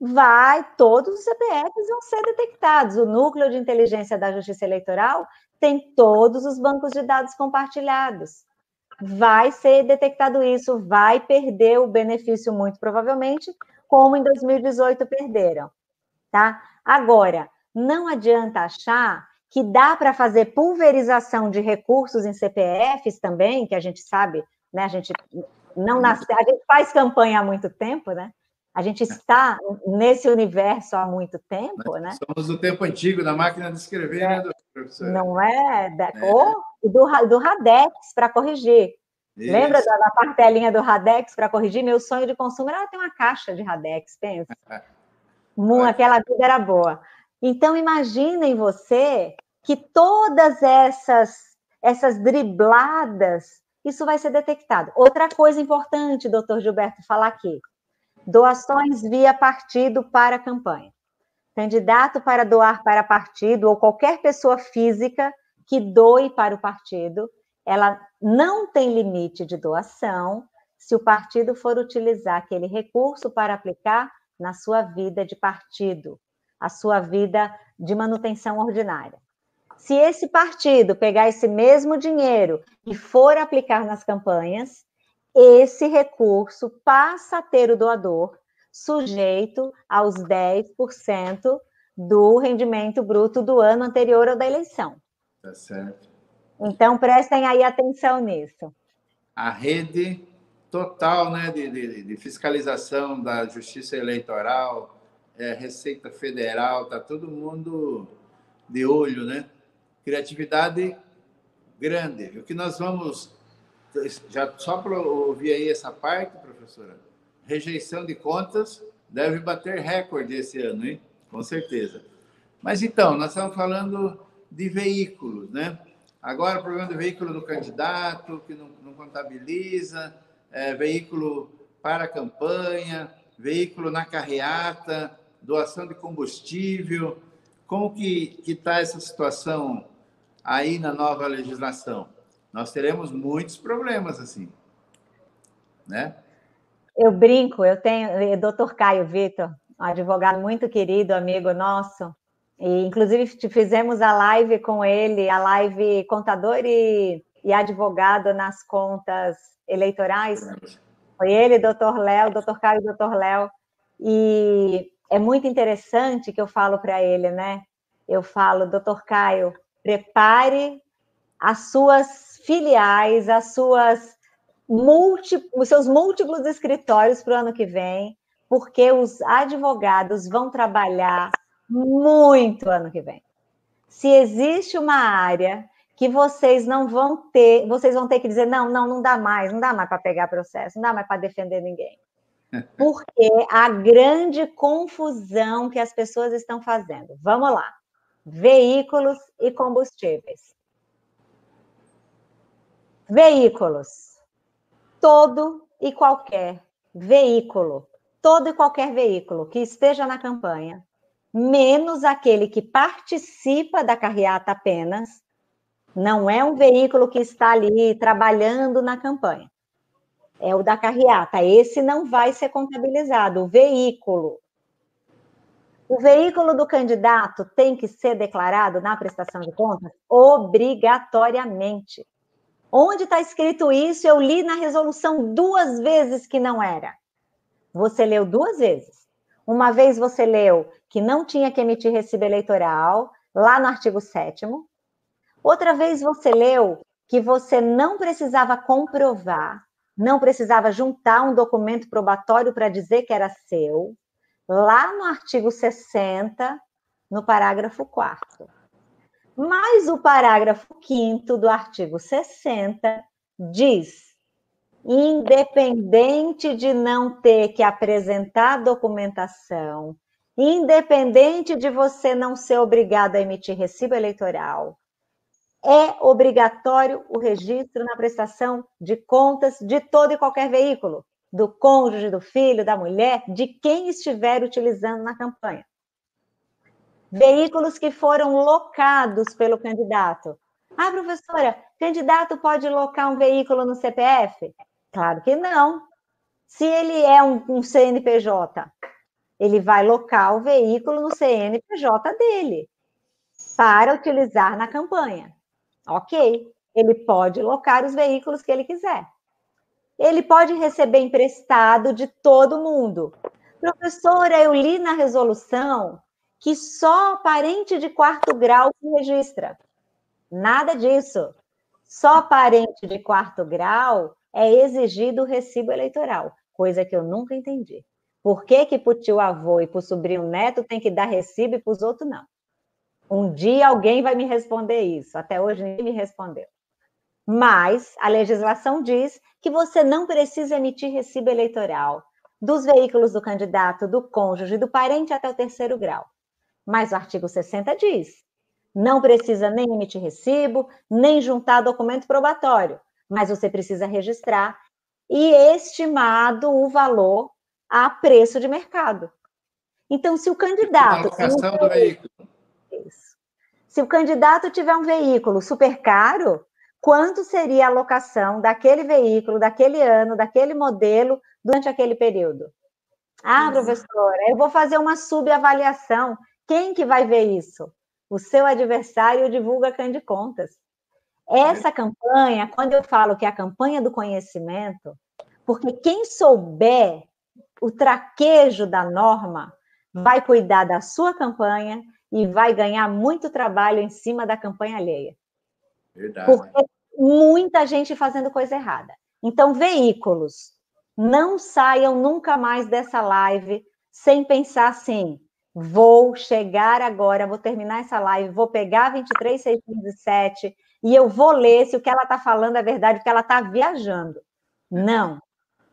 Vai, todos os CPFs vão ser detectados. O núcleo de inteligência da Justiça Eleitoral tem todos os bancos de dados compartilhados vai ser detectado isso, vai perder o benefício muito provavelmente, como em 2018 perderam, tá? Agora, não adianta achar que dá para fazer pulverização de recursos em CPFs também, que a gente sabe, né? A gente não nasce, a gente faz campanha há muito tempo, né? A gente está nesse universo há muito tempo, né? Somos do tempo antigo, da máquina de escrever, né, professor? Não é? Da, é. Ou do, do Radex para corrigir. Isso. Lembra da, da partelinha do Radex para corrigir? Meu sonho de consumo era ter uma caixa de Radex, pensa. (laughs) Aquela vida era boa. Então, imaginem você que todas essas, essas dribladas, isso vai ser detectado. Outra coisa importante, doutor Gilberto, falar aqui: doações via partido para campanha. Candidato para doar para partido ou qualquer pessoa física que doe para o partido, ela não tem limite de doação se o partido for utilizar aquele recurso para aplicar na sua vida de partido, a sua vida de manutenção ordinária. Se esse partido pegar esse mesmo dinheiro e for aplicar nas campanhas, esse recurso passa a ter o doador sujeito aos 10% do rendimento bruto do ano anterior ao da eleição. Tá certo. Então, prestem aí atenção nisso. A rede total né, de, de, de fiscalização da Justiça Eleitoral, é, Receita Federal, está todo mundo de olho, né? Criatividade grande. O que nós vamos. Já só para ouvir aí essa parte, professora, rejeição de contas deve bater recorde esse ano, hein? Com certeza. Mas então, nós estamos falando de veículos, né? Agora, o problema do veículo do candidato, que não, não contabiliza, é, veículo para campanha, veículo na carreata, doação de combustível. Como que está essa situação aí na nova legislação? Nós teremos muitos problemas assim, né? Eu brinco, eu tenho, o doutor Caio Vitor, um advogado muito querido, amigo nosso, e, inclusive, fizemos a live com ele, a live contador e, e advogado nas contas eleitorais. Foi ele, doutor Léo, doutor Caio doutor Léo. E é muito interessante que eu falo para ele, né? Eu falo, doutor Caio, prepare as suas filiais, as suas os seus múltiplos escritórios para o ano que vem, porque os advogados vão trabalhar muito ano que vem. Se existe uma área que vocês não vão ter, vocês vão ter que dizer, não, não, não dá mais, não dá mais para pegar processo, não dá mais para defender ninguém. (laughs) Porque a grande confusão que as pessoas estão fazendo. Vamos lá. Veículos e combustíveis. Veículos. Todo e qualquer veículo, todo e qualquer veículo que esteja na campanha, menos aquele que participa da carreata apenas, não é um veículo que está ali trabalhando na campanha. É o da carreata. Esse não vai ser contabilizado. O veículo. O veículo do candidato tem que ser declarado na prestação de contas obrigatoriamente. Onde está escrito isso? Eu li na resolução duas vezes que não era. Você leu duas vezes. Uma vez você leu que não tinha que emitir recibo eleitoral, lá no artigo 7 Outra vez você leu que você não precisava comprovar, não precisava juntar um documento probatório para dizer que era seu, lá no artigo 60, no parágrafo 4. Mas o parágrafo 5 do artigo 60 diz: independente de não ter que apresentar documentação, independente de você não ser obrigado a emitir recibo eleitoral, é obrigatório o registro na prestação de contas de todo e qualquer veículo, do cônjuge, do filho, da mulher, de quem estiver utilizando na campanha. Veículos que foram locados pelo candidato. Ah, professora, candidato pode locar um veículo no CPF? Claro que não. Se ele é um, um CNPJ, ele vai locar o veículo no CNPJ dele para utilizar na campanha. Ok, ele pode locar os veículos que ele quiser. Ele pode receber emprestado de todo mundo. Professora, eu li na resolução que só parente de quarto grau se registra. Nada disso. Só parente de quarto grau é exigido o recibo eleitoral, coisa que eu nunca entendi. Por que, que para o tio avô e para o sobrinho neto tem que dar recibo e para os outros não? Um dia alguém vai me responder isso. Até hoje ninguém me respondeu. Mas a legislação diz que você não precisa emitir recibo eleitoral dos veículos do candidato, do cônjuge, do parente até o terceiro grau. Mas o artigo 60 diz: não precisa nem emitir recibo, nem juntar documento probatório, mas você precisa registrar e estimado o valor a preço de mercado. Então, se o candidato. A do veículo se o candidato tiver um veículo super caro, quanto seria a alocação daquele veículo, daquele ano, daquele modelo durante aquele período? Ah, professora, eu vou fazer uma subavaliação. Quem que vai ver isso? O seu adversário divulga de contas. Essa campanha, quando eu falo que é a campanha do conhecimento, porque quem souber o traquejo da norma vai cuidar da sua campanha, e vai ganhar muito trabalho em cima da campanha alheia. Verdade. Porque muita gente fazendo coisa errada. Então, veículos, não saiam nunca mais dessa live sem pensar assim: vou chegar agora, vou terminar essa live, vou pegar 23.607 e eu vou ler se o que ela está falando é verdade, porque ela está viajando. Não.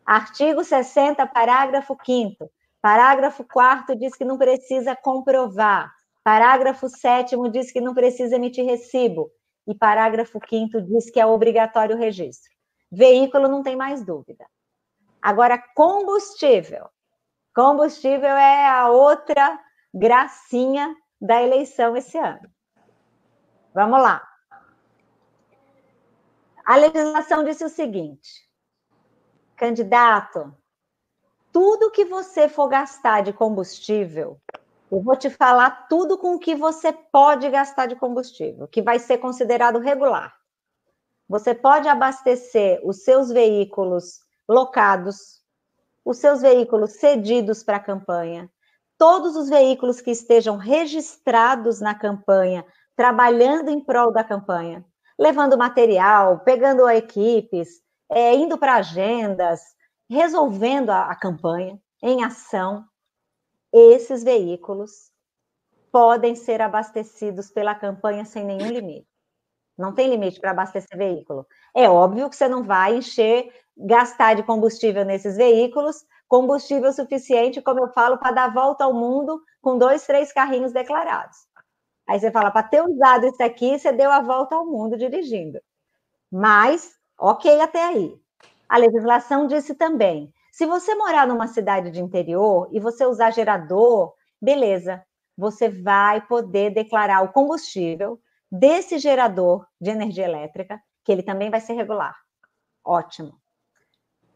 Artigo 60, parágrafo 5. Parágrafo 4 diz que não precisa comprovar. Parágrafo 7 diz que não precisa emitir recibo. E parágrafo 5 diz que é obrigatório o registro. Veículo não tem mais dúvida. Agora, combustível. Combustível é a outra gracinha da eleição esse ano. Vamos lá. A legislação disse o seguinte: candidato, tudo que você for gastar de combustível eu vou te falar tudo com que você pode gastar de combustível, que vai ser considerado regular. Você pode abastecer os seus veículos locados, os seus veículos cedidos para a campanha, todos os veículos que estejam registrados na campanha, trabalhando em prol da campanha, levando material, pegando equipes, é, indo para agendas, resolvendo a, a campanha em ação esses veículos podem ser abastecidos pela campanha sem nenhum limite. Não tem limite para abastecer veículo. É óbvio que você não vai encher, gastar de combustível nesses veículos, combustível suficiente, como eu falo, para dar volta ao mundo com dois, três carrinhos declarados. Aí você fala, para ter usado isso aqui, você deu a volta ao mundo dirigindo. Mas, ok até aí. A legislação disse também: se você morar numa cidade de interior e você usar gerador, beleza, você vai poder declarar o combustível desse gerador de energia elétrica, que ele também vai ser regular. Ótimo.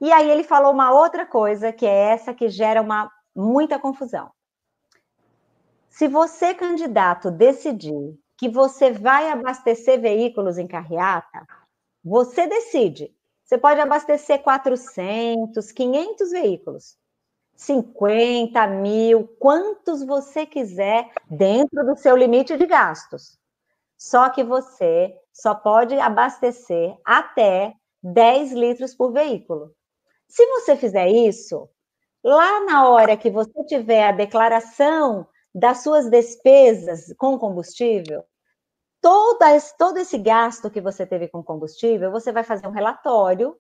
E aí ele falou uma outra coisa, que é essa que gera uma muita confusão. Se você, candidato, decidir que você vai abastecer veículos em carreata, você decide. Você pode abastecer 400, 500 veículos. 50 mil, quantos você quiser, dentro do seu limite de gastos. Só que você só pode abastecer até 10 litros por veículo. Se você fizer isso, lá na hora que você tiver a declaração das suas despesas com combustível, todo esse gasto que você teve com combustível, você vai fazer um relatório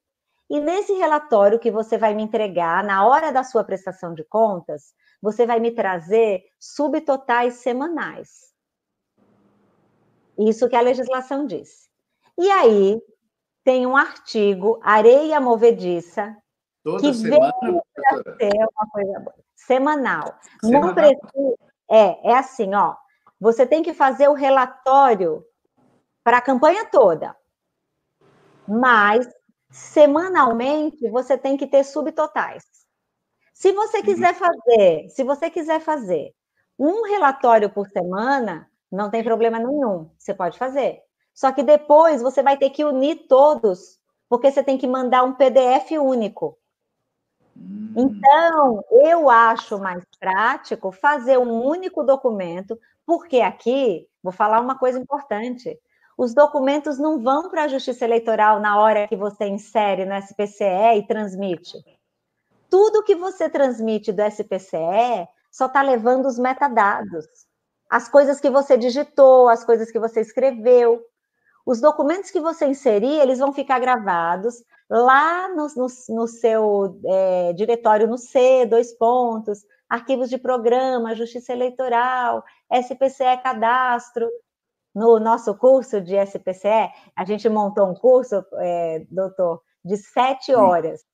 e nesse relatório que você vai me entregar na hora da sua prestação de contas, você vai me trazer subtotais semanais. Isso que a legislação diz. E aí tem um artigo, areia movediça, Toda que semana, para ser uma coisa boa. semanal. semanal. Não precisa, é, é assim, ó. Você tem que fazer o relatório para a campanha toda. Mas semanalmente você tem que ter subtotais. Se você quiser fazer, se você quiser fazer um relatório por semana, não tem problema nenhum, você pode fazer. Só que depois você vai ter que unir todos, porque você tem que mandar um PDF único. Hum. Então, eu acho mais prático fazer um único documento, porque aqui, vou falar uma coisa importante: os documentos não vão para a Justiça Eleitoral na hora que você insere no SPCE e transmite. Tudo que você transmite do SPCE só está levando os metadados, as coisas que você digitou, as coisas que você escreveu. Os documentos que você inserir, eles vão ficar gravados lá no, no, no seu é, diretório no C, dois pontos, arquivos de programa, Justiça Eleitoral, SPCE Cadastro, no nosso curso de SPCE, a gente montou um curso, é, doutor, de sete horas,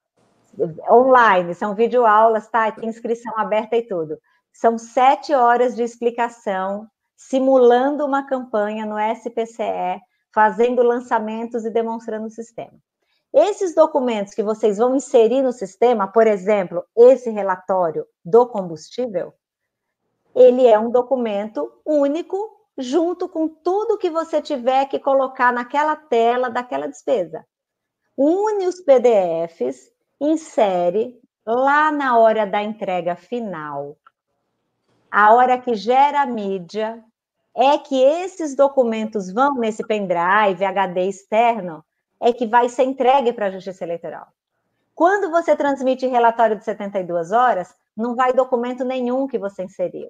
online, são videoaulas, tá? Tem inscrição aberta e tudo. São sete horas de explicação, simulando uma campanha no SPCE, fazendo lançamentos e demonstrando o sistema. Esses documentos que vocês vão inserir no sistema, por exemplo, esse relatório do combustível, ele é um documento único junto com tudo que você tiver que colocar naquela tela daquela despesa. Une os PDFs, insere lá na hora da entrega final. A hora que gera a mídia é que esses documentos vão nesse pendrive, HD externo, é que vai ser entregue para a Justiça Eleitoral. Quando você transmite relatório de 72 horas, não vai documento nenhum que você inseriu.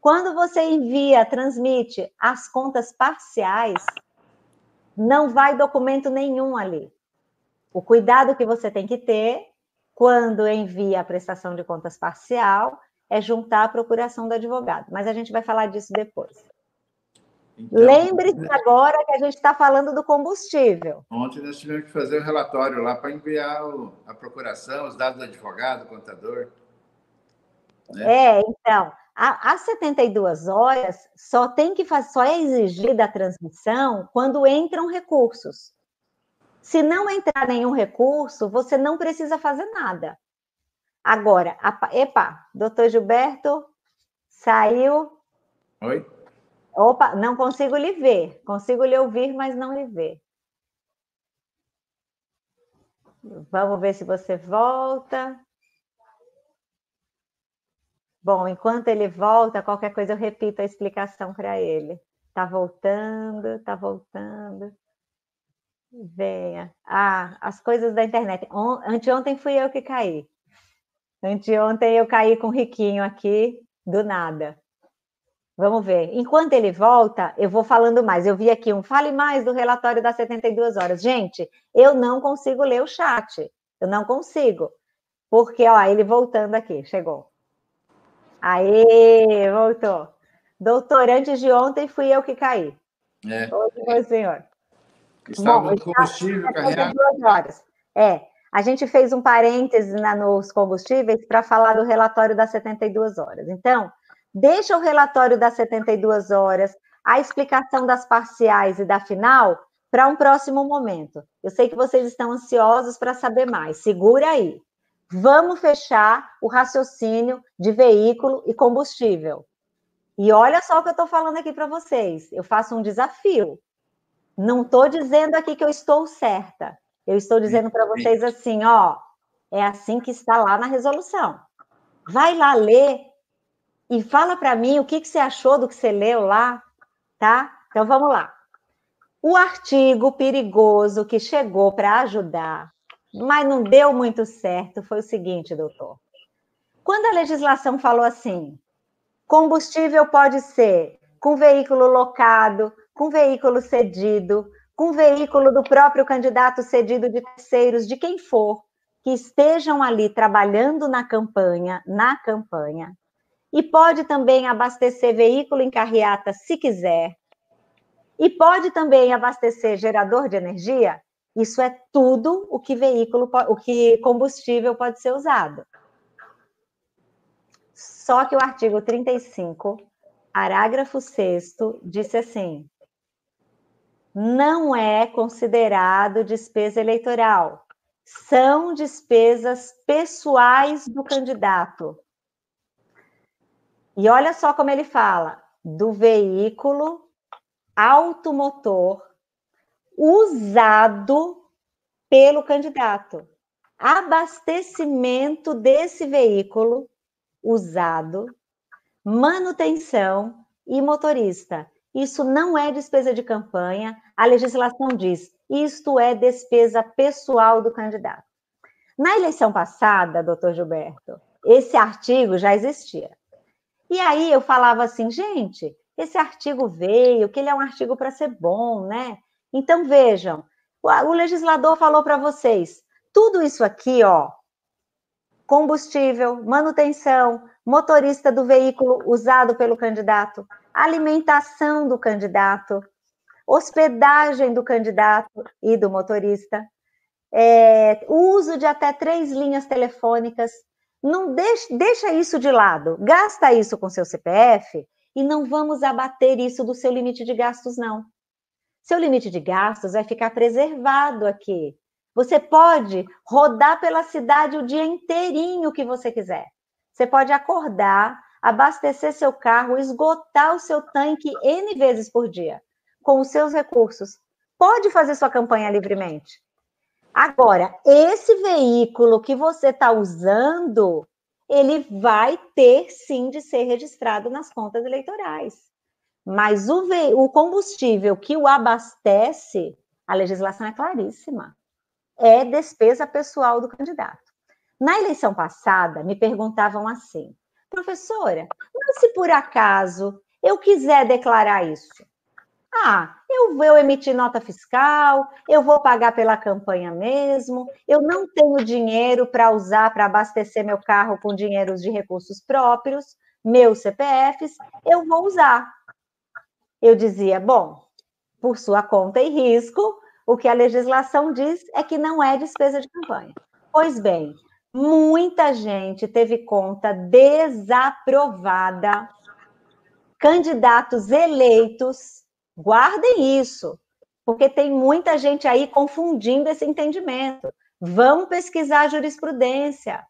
Quando você envia, transmite as contas parciais, não vai documento nenhum ali. O cuidado que você tem que ter quando envia a prestação de contas parcial é juntar a procuração do advogado. Mas a gente vai falar disso depois. Então, Lembre-se né? agora que a gente está falando do combustível. Ontem nós tivemos que fazer o um relatório lá para enviar o, a procuração, os dados do advogado, contador. Né? É, então, as 72 horas só tem que fazer, só é exigida a transmissão quando entram recursos. Se não entrar nenhum recurso, você não precisa fazer nada. Agora, a, epa, doutor Gilberto saiu. Oi? Opa, não consigo lhe ver. Consigo lhe ouvir, mas não lhe ver. Vamos ver se você volta. Bom, enquanto ele volta, qualquer coisa eu repito a explicação para ele. Tá voltando, tá voltando. Venha. Ah, as coisas da internet. Anteontem fui eu que caí. Anteontem eu caí com o Riquinho aqui, do nada. Vamos ver. Enquanto ele volta, eu vou falando mais. Eu vi aqui um fale mais do relatório das 72 horas. Gente, eu não consigo ler o chat. Eu não consigo. Porque, ó, ele voltando aqui, chegou. Aê, voltou. Doutor, antes de ontem fui eu que caí. É. Hoje foi o senhor. Estava no combustível carregado. Horas. É, a gente fez um parêntese na, nos combustíveis para falar do relatório das 72 horas. Então, deixa o relatório das 72 horas, a explicação das parciais e da final para um próximo momento. Eu sei que vocês estão ansiosos para saber mais. Segura aí. Vamos fechar o raciocínio de veículo e combustível. E olha só o que eu estou falando aqui para vocês. Eu faço um desafio. Não estou dizendo aqui que eu estou certa. Eu estou dizendo para vocês assim, ó, é assim que está lá na resolução. Vai lá ler e fala para mim o que, que você achou do que você leu lá, tá? Então vamos lá. O artigo perigoso que chegou para ajudar, mas não deu muito certo, foi o seguinte, doutor. Quando a legislação falou assim, combustível pode ser com veículo locado, com veículo cedido, com veículo do próprio candidato cedido de terceiros, de quem for, que estejam ali trabalhando na campanha, na campanha, e pode também abastecer veículo em carreata se quiser, e pode também abastecer gerador de energia. Isso é tudo o que veículo, o que combustível pode ser usado. Só que o artigo 35, parágrafo 6 disse assim: não é considerado despesa eleitoral. São despesas pessoais do candidato. E olha só como ele fala: do veículo automotor usado pelo candidato. Abastecimento desse veículo usado, manutenção e motorista. Isso não é despesa de campanha, a legislação diz, isto é despesa pessoal do candidato. Na eleição passada, doutor Gilberto, esse artigo já existia. E aí eu falava assim, gente, esse artigo veio, que ele é um artigo para ser bom, né? Então vejam, o legislador falou para vocês, tudo isso aqui, ó, combustível, manutenção, motorista do veículo usado pelo candidato, alimentação do candidato, hospedagem do candidato e do motorista, é, uso de até três linhas telefônicas, não deixa, deixa isso de lado, gasta isso com seu CPF e não vamos abater isso do seu limite de gastos, não. Seu limite de gastos vai ficar preservado aqui. Você pode rodar pela cidade o dia inteirinho que você quiser. Você pode acordar, abastecer seu carro, esgotar o seu tanque N vezes por dia, com os seus recursos. Pode fazer sua campanha livremente. Agora, esse veículo que você está usando, ele vai ter sim de ser registrado nas contas eleitorais. Mas o, o combustível que o abastece, a legislação é claríssima. É despesa pessoal do candidato. Na eleição passada, me perguntavam assim, professora, mas se por acaso eu quiser declarar isso, ah, eu vou emitir nota fiscal, eu vou pagar pela campanha mesmo, eu não tenho dinheiro para usar para abastecer meu carro com dinheiros de recursos próprios, meus CPFs, eu vou usar. Eu dizia, bom, por sua conta e risco, o que a legislação diz é que não é despesa de campanha. Pois bem, muita gente teve conta desaprovada, candidatos eleitos Guardem isso, porque tem muita gente aí confundindo esse entendimento. Vamos pesquisar a jurisprudência.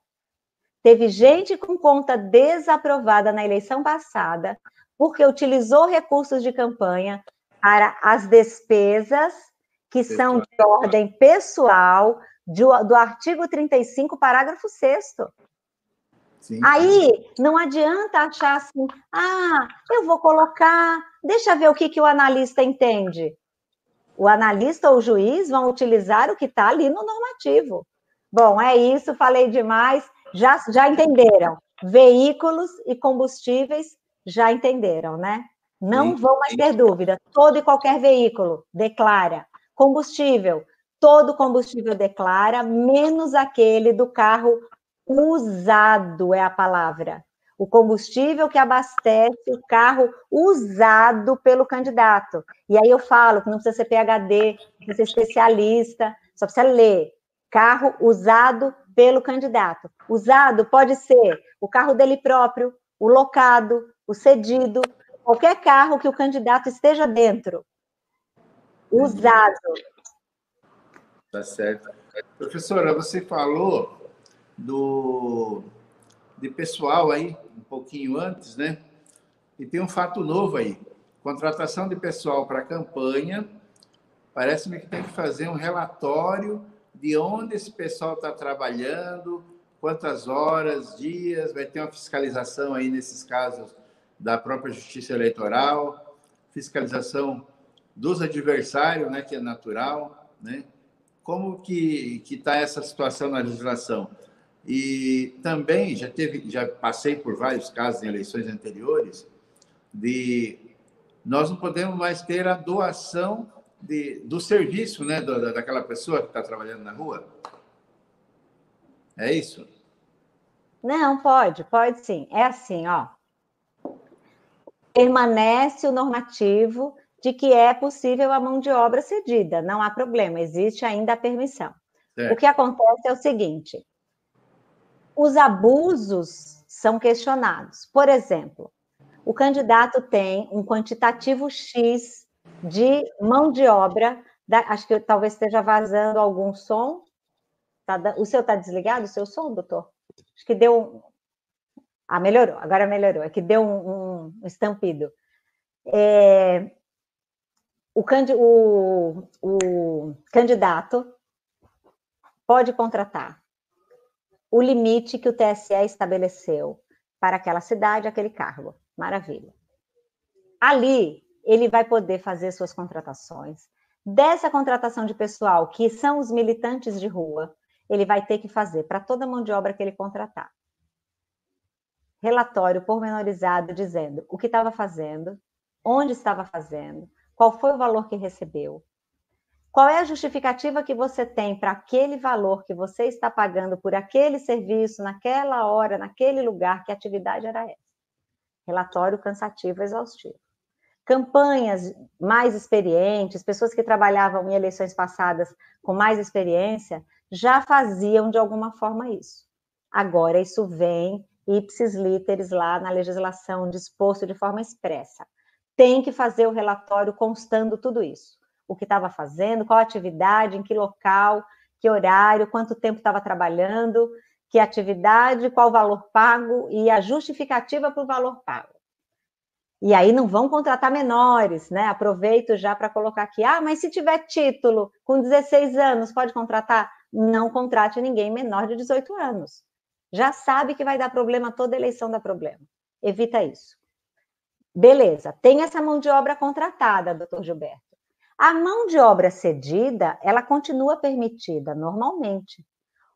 Teve gente com conta desaprovada na eleição passada, porque utilizou recursos de campanha para as despesas que são de ordem pessoal do, do artigo 35, parágrafo 6 Sim. Aí não adianta achar assim, ah, eu vou colocar, deixa ver o que, que o analista entende. O analista ou o juiz vão utilizar o que está ali no normativo. Bom, é isso, falei demais. Já, já entenderam? Veículos e combustíveis já entenderam, né? Não sim, vão mais sim. ter dúvida. Todo e qualquer veículo declara. Combustível, todo combustível declara, menos aquele do carro usado é a palavra. O combustível que abastece o carro usado pelo candidato. E aí eu falo que não precisa ser PhD, não precisa ser especialista, só precisa ler. Carro usado pelo candidato. Usado pode ser o carro dele próprio, o locado, o cedido, qualquer carro que o candidato esteja dentro. Usado. Tá certo. Professora, você falou do de pessoal aí um pouquinho antes, né? E tem um fato novo aí. Contratação de pessoal para campanha. Parece-me que tem que fazer um relatório de onde esse pessoal está trabalhando, quantas horas, dias, vai ter uma fiscalização aí nesses casos da própria Justiça Eleitoral, fiscalização dos adversários, né, que é natural, né? Como que que está essa situação na legislação? E também já teve, já passei por vários casos em eleições anteriores de nós não podemos mais ter a doação de, do serviço, né, da, daquela pessoa que está trabalhando na rua. É isso? Não, pode, pode sim. É assim, ó. Permanece o normativo de que é possível a mão de obra cedida, não há problema, existe ainda a permissão. Certo. O que acontece é o seguinte: os abusos são questionados. Por exemplo, o candidato tem um quantitativo X de mão de obra, da, acho que talvez esteja vazando algum som. Tá, o seu está desligado, o seu som, doutor? Acho que deu. Ah, melhorou, agora melhorou. É que deu um, um estampido. É, o, candi, o, o candidato pode contratar o limite que o TSE estabeleceu para aquela cidade, aquele cargo. Maravilha. Ali, ele vai poder fazer suas contratações. Dessa contratação de pessoal, que são os militantes de rua, ele vai ter que fazer para toda mão de obra que ele contratar. Relatório pormenorizado dizendo o que estava fazendo, onde estava fazendo, qual foi o valor que recebeu, qual é a justificativa que você tem para aquele valor que você está pagando por aquele serviço, naquela hora, naquele lugar, que atividade era essa? Relatório cansativo exaustivo. Campanhas mais experientes, pessoas que trabalhavam em eleições passadas com mais experiência, já faziam de alguma forma isso. Agora isso vem ipsis literis lá na legislação disposto de forma expressa. Tem que fazer o relatório constando tudo isso o que estava fazendo, qual atividade, em que local, que horário, quanto tempo estava trabalhando, que atividade, qual valor pago e a justificativa para o valor pago. E aí não vão contratar menores, né? Aproveito já para colocar aqui, ah, mas se tiver título com 16 anos, pode contratar? Não contrate ninguém menor de 18 anos. Já sabe que vai dar problema, toda eleição dá problema. Evita isso. Beleza, tem essa mão de obra contratada, doutor Gilberto. A mão de obra cedida, ela continua permitida normalmente.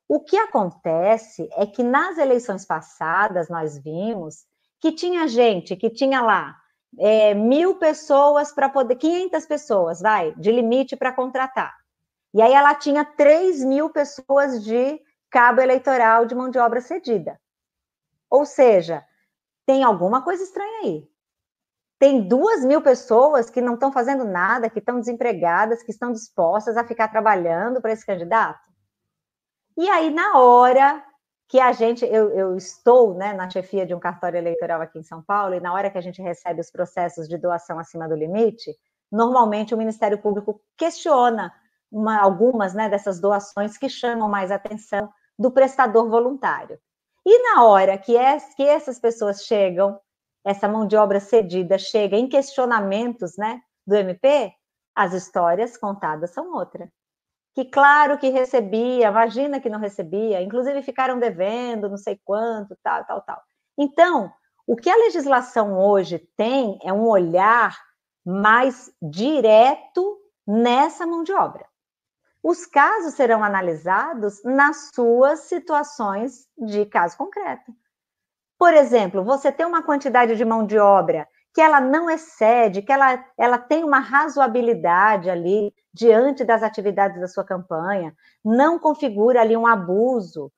O que acontece é que nas eleições passadas nós vimos que tinha gente que tinha lá é, mil pessoas para poder, 500 pessoas, vai, de limite para contratar. E aí ela tinha 3 mil pessoas de cabo eleitoral de mão de obra cedida. Ou seja, tem alguma coisa estranha aí tem duas mil pessoas que não estão fazendo nada, que estão desempregadas, que estão dispostas a ficar trabalhando para esse candidato. E aí, na hora que a gente, eu, eu, estou né, na chefia de um cartório eleitoral aqui em São Paulo, e na hora que a gente recebe os processos de doação acima do limite, normalmente o Ministério Público questiona uma, algumas né, dessas doações que chamam mais atenção do prestador voluntário. E na hora que, que essas pessoas chegam essa mão de obra cedida chega em questionamentos né, do MP, as histórias contadas são outra. Que claro que recebia, imagina que não recebia, inclusive ficaram devendo não sei quanto, tal, tal, tal. Então, o que a legislação hoje tem é um olhar mais direto nessa mão de obra. Os casos serão analisados nas suas situações de caso concreto. Por exemplo, você tem uma quantidade de mão de obra que ela não excede, que ela, ela tem uma razoabilidade ali diante das atividades da sua campanha, não configura ali um abuso.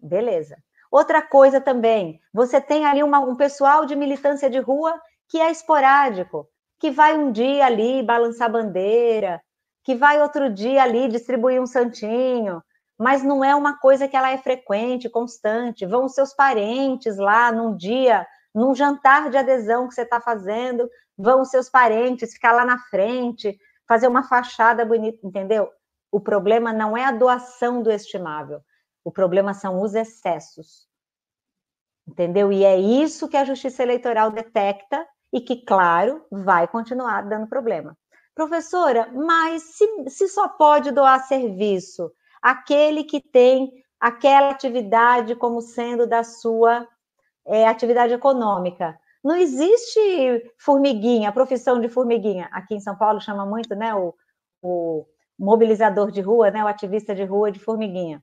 Beleza. Outra coisa também, você tem ali uma, um pessoal de militância de rua que é esporádico, que vai um dia ali balançar bandeira, que vai outro dia ali distribuir um santinho, mas não é uma coisa que ela é frequente, constante. Vão seus parentes lá num dia, num jantar de adesão que você está fazendo, vão seus parentes ficar lá na frente, fazer uma fachada bonita, entendeu? O problema não é a doação do estimável, o problema são os excessos. Entendeu? E é isso que a Justiça Eleitoral detecta e que, claro, vai continuar dando problema. Professora, mas se, se só pode doar serviço aquele que tem aquela atividade como sendo da sua é, atividade econômica. Não existe formiguinha, profissão de formiguinha. Aqui em São Paulo chama muito, né, o, o mobilizador de rua, né, o ativista de rua de formiguinha.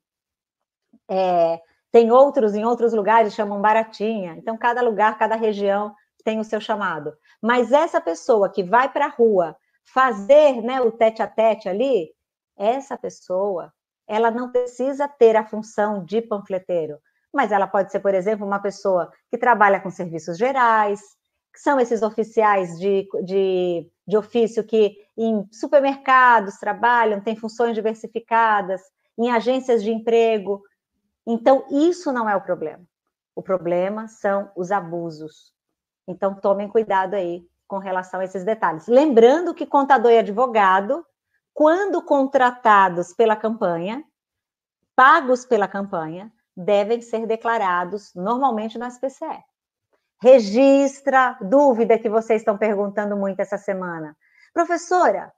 É, tem outros, em outros lugares chamam baratinha. Então, cada lugar, cada região tem o seu chamado. Mas essa pessoa que vai para a rua fazer né, o tete a tete ali, essa pessoa, ela não precisa ter a função de panfleteiro, mas ela pode ser, por exemplo, uma pessoa que trabalha com serviços gerais, que são esses oficiais de, de, de ofício que em supermercados trabalham, têm funções diversificadas, em agências de emprego. Então, isso não é o problema. O problema são os abusos. Então, tomem cuidado aí com relação a esses detalhes. Lembrando que contador e advogado, quando contratados pela campanha, pagos pela campanha, devem ser declarados normalmente no SPCE. Registra, dúvida que vocês estão perguntando muito essa semana. Professora,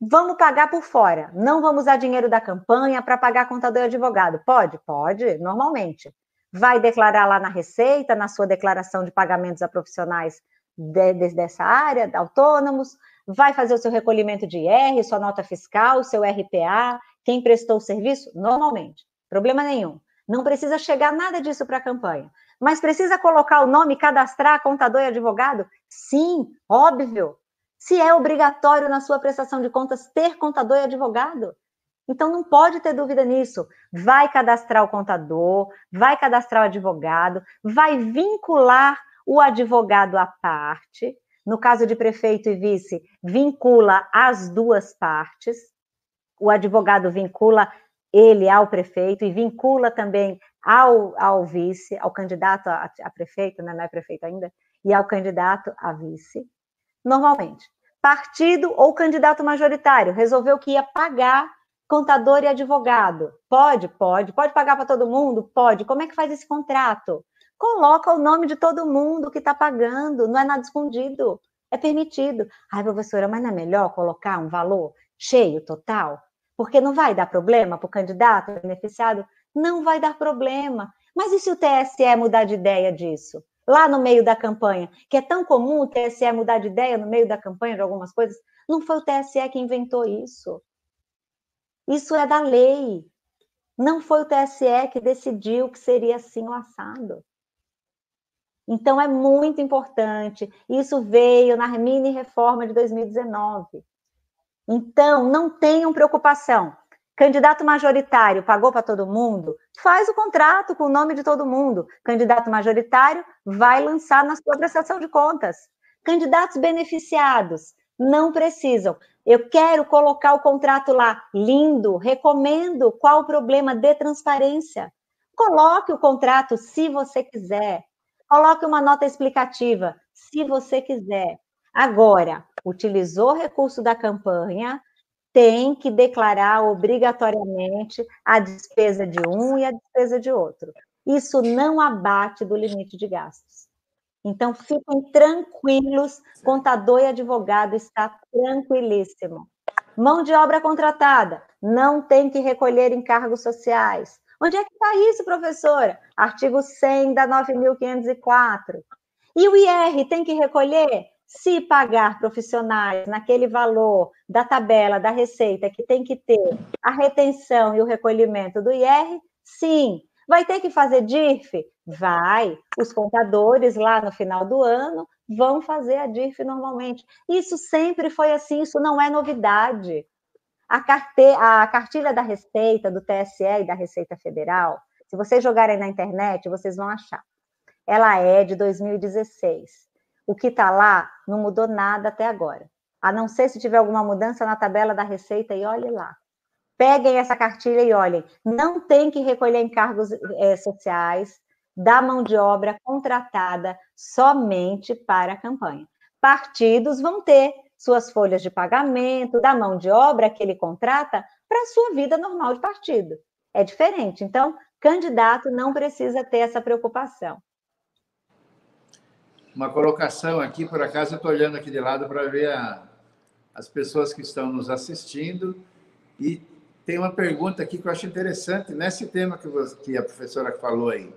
vamos pagar por fora, não vamos usar dinheiro da campanha para pagar contador e advogado. Pode? Pode, normalmente. Vai declarar lá na Receita, na sua declaração de pagamentos a profissionais de, de, dessa área, autônomos, vai fazer o seu recolhimento de IR, sua nota fiscal, seu RPA, quem prestou o serviço? Normalmente, problema nenhum. Não precisa chegar nada disso para a campanha. Mas precisa colocar o nome, cadastrar contador e advogado? Sim, óbvio. Se é obrigatório na sua prestação de contas ter contador e advogado. Então não pode ter dúvida nisso. Vai cadastrar o contador, vai cadastrar o advogado, vai vincular o advogado à parte. No caso de prefeito e vice, vincula as duas partes. O advogado vincula ele ao prefeito e vincula também ao, ao vice, ao candidato a, a prefeito, né? não é prefeito ainda, e ao candidato a vice. Normalmente, partido ou candidato majoritário resolveu que ia pagar contador e advogado. Pode? Pode. Pode pagar para todo mundo? Pode. Como é que faz esse contrato? Coloca o nome de todo mundo que está pagando, não é nada escondido, é permitido. Ai, professora, mas não é melhor colocar um valor cheio, total? Porque não vai dar problema para o candidato beneficiado? Não vai dar problema. Mas e se o TSE mudar de ideia disso? Lá no meio da campanha, que é tão comum o TSE mudar de ideia no meio da campanha de algumas coisas, não foi o TSE que inventou isso. Isso é da lei. Não foi o TSE que decidiu que seria assim o assado. Então, é muito importante. Isso veio na mini reforma de 2019. Então, não tenham preocupação. Candidato majoritário pagou para todo mundo? Faz o contrato com o nome de todo mundo. Candidato majoritário vai lançar na sua prestação de contas. Candidatos beneficiados não precisam. Eu quero colocar o contrato lá. Lindo, recomendo. Qual o problema de transparência? Coloque o contrato se você quiser. Coloque uma nota explicativa, se você quiser. Agora, utilizou recurso da campanha, tem que declarar obrigatoriamente a despesa de um e a despesa de outro. Isso não abate do limite de gastos. Então, fiquem tranquilos, contador e advogado está tranquilíssimo. Mão de obra contratada, não tem que recolher encargos sociais. Onde é que está isso, professora? Artigo 100 da 9.504. E o IR tem que recolher? Se pagar profissionais naquele valor da tabela da receita que tem que ter a retenção e o recolhimento do IR, sim. Vai ter que fazer DIRF? Vai. Os contadores lá no final do ano vão fazer a DIRF normalmente. Isso sempre foi assim, isso não é novidade. A, carte... a cartilha da Receita, do TSE e da Receita Federal, se vocês jogarem na internet, vocês vão achar. Ela é de 2016. O que está lá não mudou nada até agora. A não ser se tiver alguma mudança na tabela da Receita, e olhe lá. Peguem essa cartilha e olhem. Não tem que recolher encargos é, sociais da mão de obra contratada somente para a campanha. Partidos vão ter suas folhas de pagamento da mão de obra que ele contrata para a sua vida normal de partido. É diferente. Então, candidato não precisa ter essa preocupação. Uma colocação aqui, por acaso, eu estou olhando aqui de lado para ver a, as pessoas que estão nos assistindo e tem uma pergunta aqui que eu acho interessante nesse tema que, você, que a professora falou aí.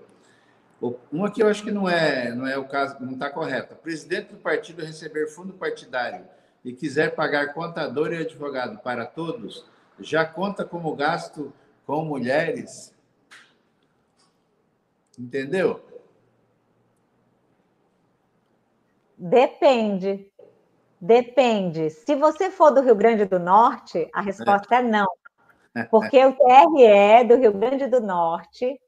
Uma que eu acho que não é, não é o caso, não está correta. Presidente do partido receber fundo partidário e quiser pagar contador e advogado para todos, já conta como gasto com mulheres? Entendeu? Depende. Depende. Se você for do Rio Grande do Norte, a resposta é, é não. Porque o TRE do Rio Grande do Norte,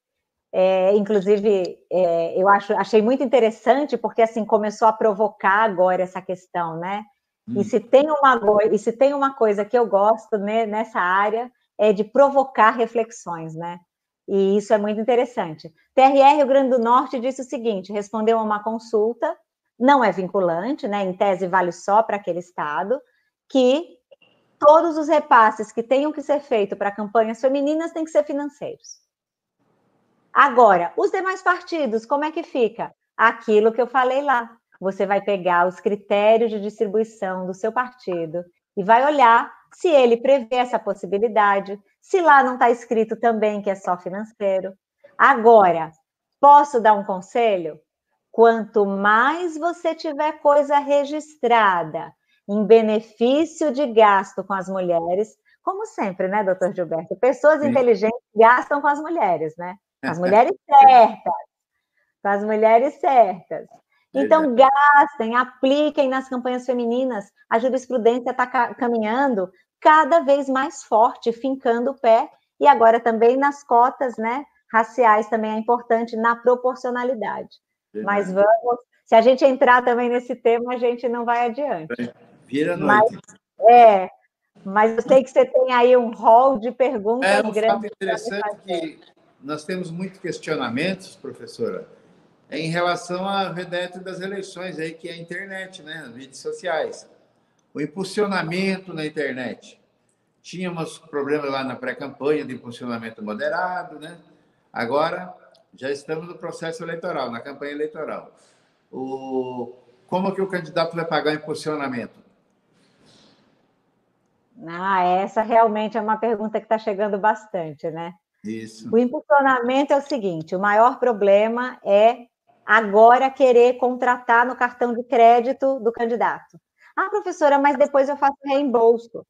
é, inclusive, é, eu acho, achei muito interessante, porque assim começou a provocar agora essa questão, né? Hum. E, se tem uma, e se tem uma coisa que eu gosto né, nessa área, é de provocar reflexões, né? E isso é muito interessante. TRE Rio Grande do Norte disse o seguinte: respondeu a uma consulta, não é vinculante, né? Em tese vale só para aquele estado, que todos os repasses que tenham que ser feitos para campanhas femininas têm que ser financeiros. Agora, os demais partidos, como é que fica? Aquilo que eu falei lá. Você vai pegar os critérios de distribuição do seu partido e vai olhar se ele prevê essa possibilidade, se lá não está escrito também que é só financeiro. Agora, posso dar um conselho? Quanto mais você tiver coisa registrada, em benefício de gasto com as mulheres, como sempre, né, doutor Gilberto? Pessoas Sim. inteligentes gastam com as mulheres, né? As (laughs) mulheres certas. Com as mulheres certas. Então, gastem, apliquem nas campanhas femininas. A jurisprudência está caminhando cada vez mais forte, fincando o pé, e agora também nas cotas né, raciais também é importante na proporcionalidade. Mas vamos, se a gente entrar também nesse tema, a gente não vai adiante. Vira noite. Mas, é, mas eu sei que você tem aí um rol de perguntas é um grandes. É interessante que nós temos muitos questionamentos, professora, em relação à vedete das eleições, aí, que é a internet, né, as redes sociais. O impulsionamento na internet. Tínhamos problemas lá na pré-campanha de impulsionamento moderado, né? Agora já estamos no processo eleitoral, na campanha eleitoral. O, como que o candidato vai pagar o impulsionamento? Ah, essa realmente é uma pergunta que está chegando bastante, né? Isso. O impulsionamento é o seguinte: o maior problema é agora querer contratar no cartão de crédito do candidato. Ah, professora, mas depois eu faço reembolso.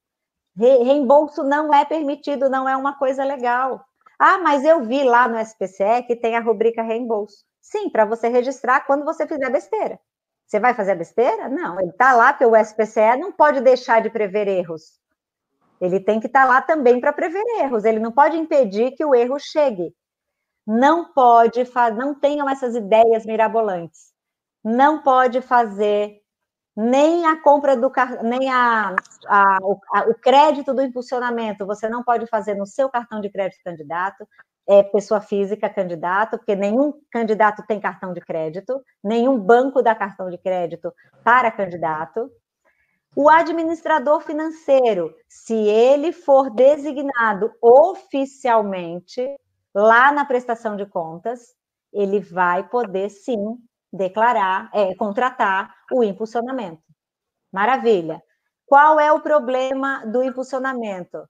Re reembolso não é permitido, não é uma coisa legal. Ah, mas eu vi lá no SPCE que tem a rubrica reembolso. Sim, para você registrar quando você fizer besteira. Você vai fazer besteira? Não, ele está lá, porque o SPCE não pode deixar de prever erros. Ele tem que estar tá lá também para prever erros. Ele não pode impedir que o erro chegue. Não pode, não tenham essas ideias mirabolantes. Não pode fazer nem a compra do nem a, a, o, a, o crédito do impulsionamento. Você não pode fazer no seu cartão de crédito candidato. É pessoa física candidato, porque nenhum candidato tem cartão de crédito, nenhum banco dá cartão de crédito para candidato. O administrador financeiro, se ele for designado oficialmente lá na prestação de contas, ele vai poder sim declarar, é, contratar o impulsionamento. Maravilha. Qual é o problema do impulsionamento?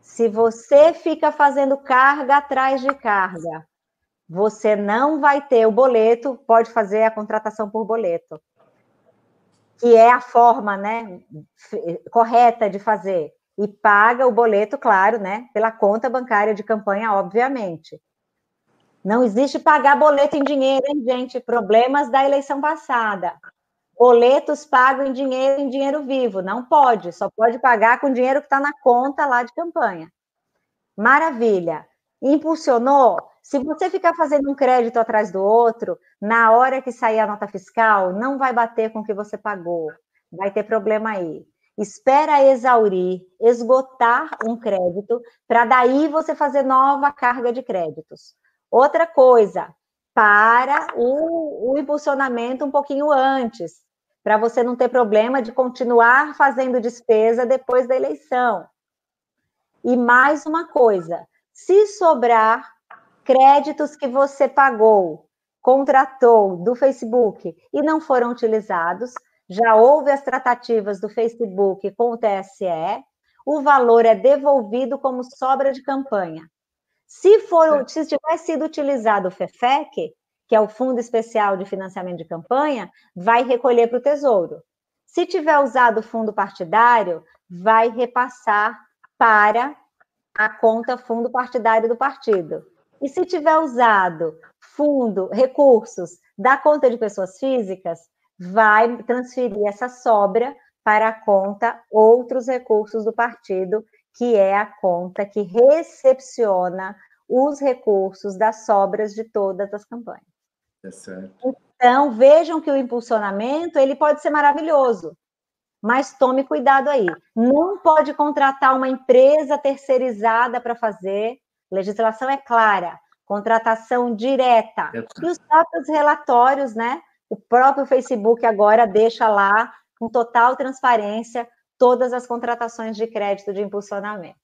Se você fica fazendo carga atrás de carga, você não vai ter o boleto, pode fazer a contratação por boleto que é a forma né, correta de fazer, e paga o boleto, claro, né, pela conta bancária de campanha, obviamente. Não existe pagar boleto em dinheiro, hein, gente? Problemas da eleição passada. Boletos pagos em dinheiro, em dinheiro vivo. Não pode, só pode pagar com dinheiro que está na conta lá de campanha. Maravilha. Impulsionou? Se você ficar fazendo um crédito atrás do outro, na hora que sair a nota fiscal, não vai bater com o que você pagou. Vai ter problema aí. Espera exaurir, esgotar um crédito, para daí você fazer nova carga de créditos. Outra coisa, para o, o impulsionamento um pouquinho antes para você não ter problema de continuar fazendo despesa depois da eleição. E mais uma coisa: se sobrar créditos que você pagou, contratou do Facebook e não foram utilizados, já houve as tratativas do Facebook com o TSE, o valor é devolvido como sobra de campanha. Se for, se tiver sido utilizado o FEFEC, que é o Fundo Especial de Financiamento de Campanha, vai recolher para o Tesouro. Se tiver usado o fundo partidário, vai repassar para a conta fundo partidário do partido. E se tiver usado fundo, recursos da conta de pessoas físicas, vai transferir essa sobra para a conta outros recursos do partido, que é a conta que recepciona os recursos das sobras de todas as campanhas. É certo. Então, vejam que o impulsionamento ele pode ser maravilhoso, mas tome cuidado aí. Não pode contratar uma empresa terceirizada para fazer. Legislação é clara, contratação direta. É. E os próprios relatórios, né? O próprio Facebook agora deixa lá, com total transparência, todas as contratações de crédito de impulsionamento.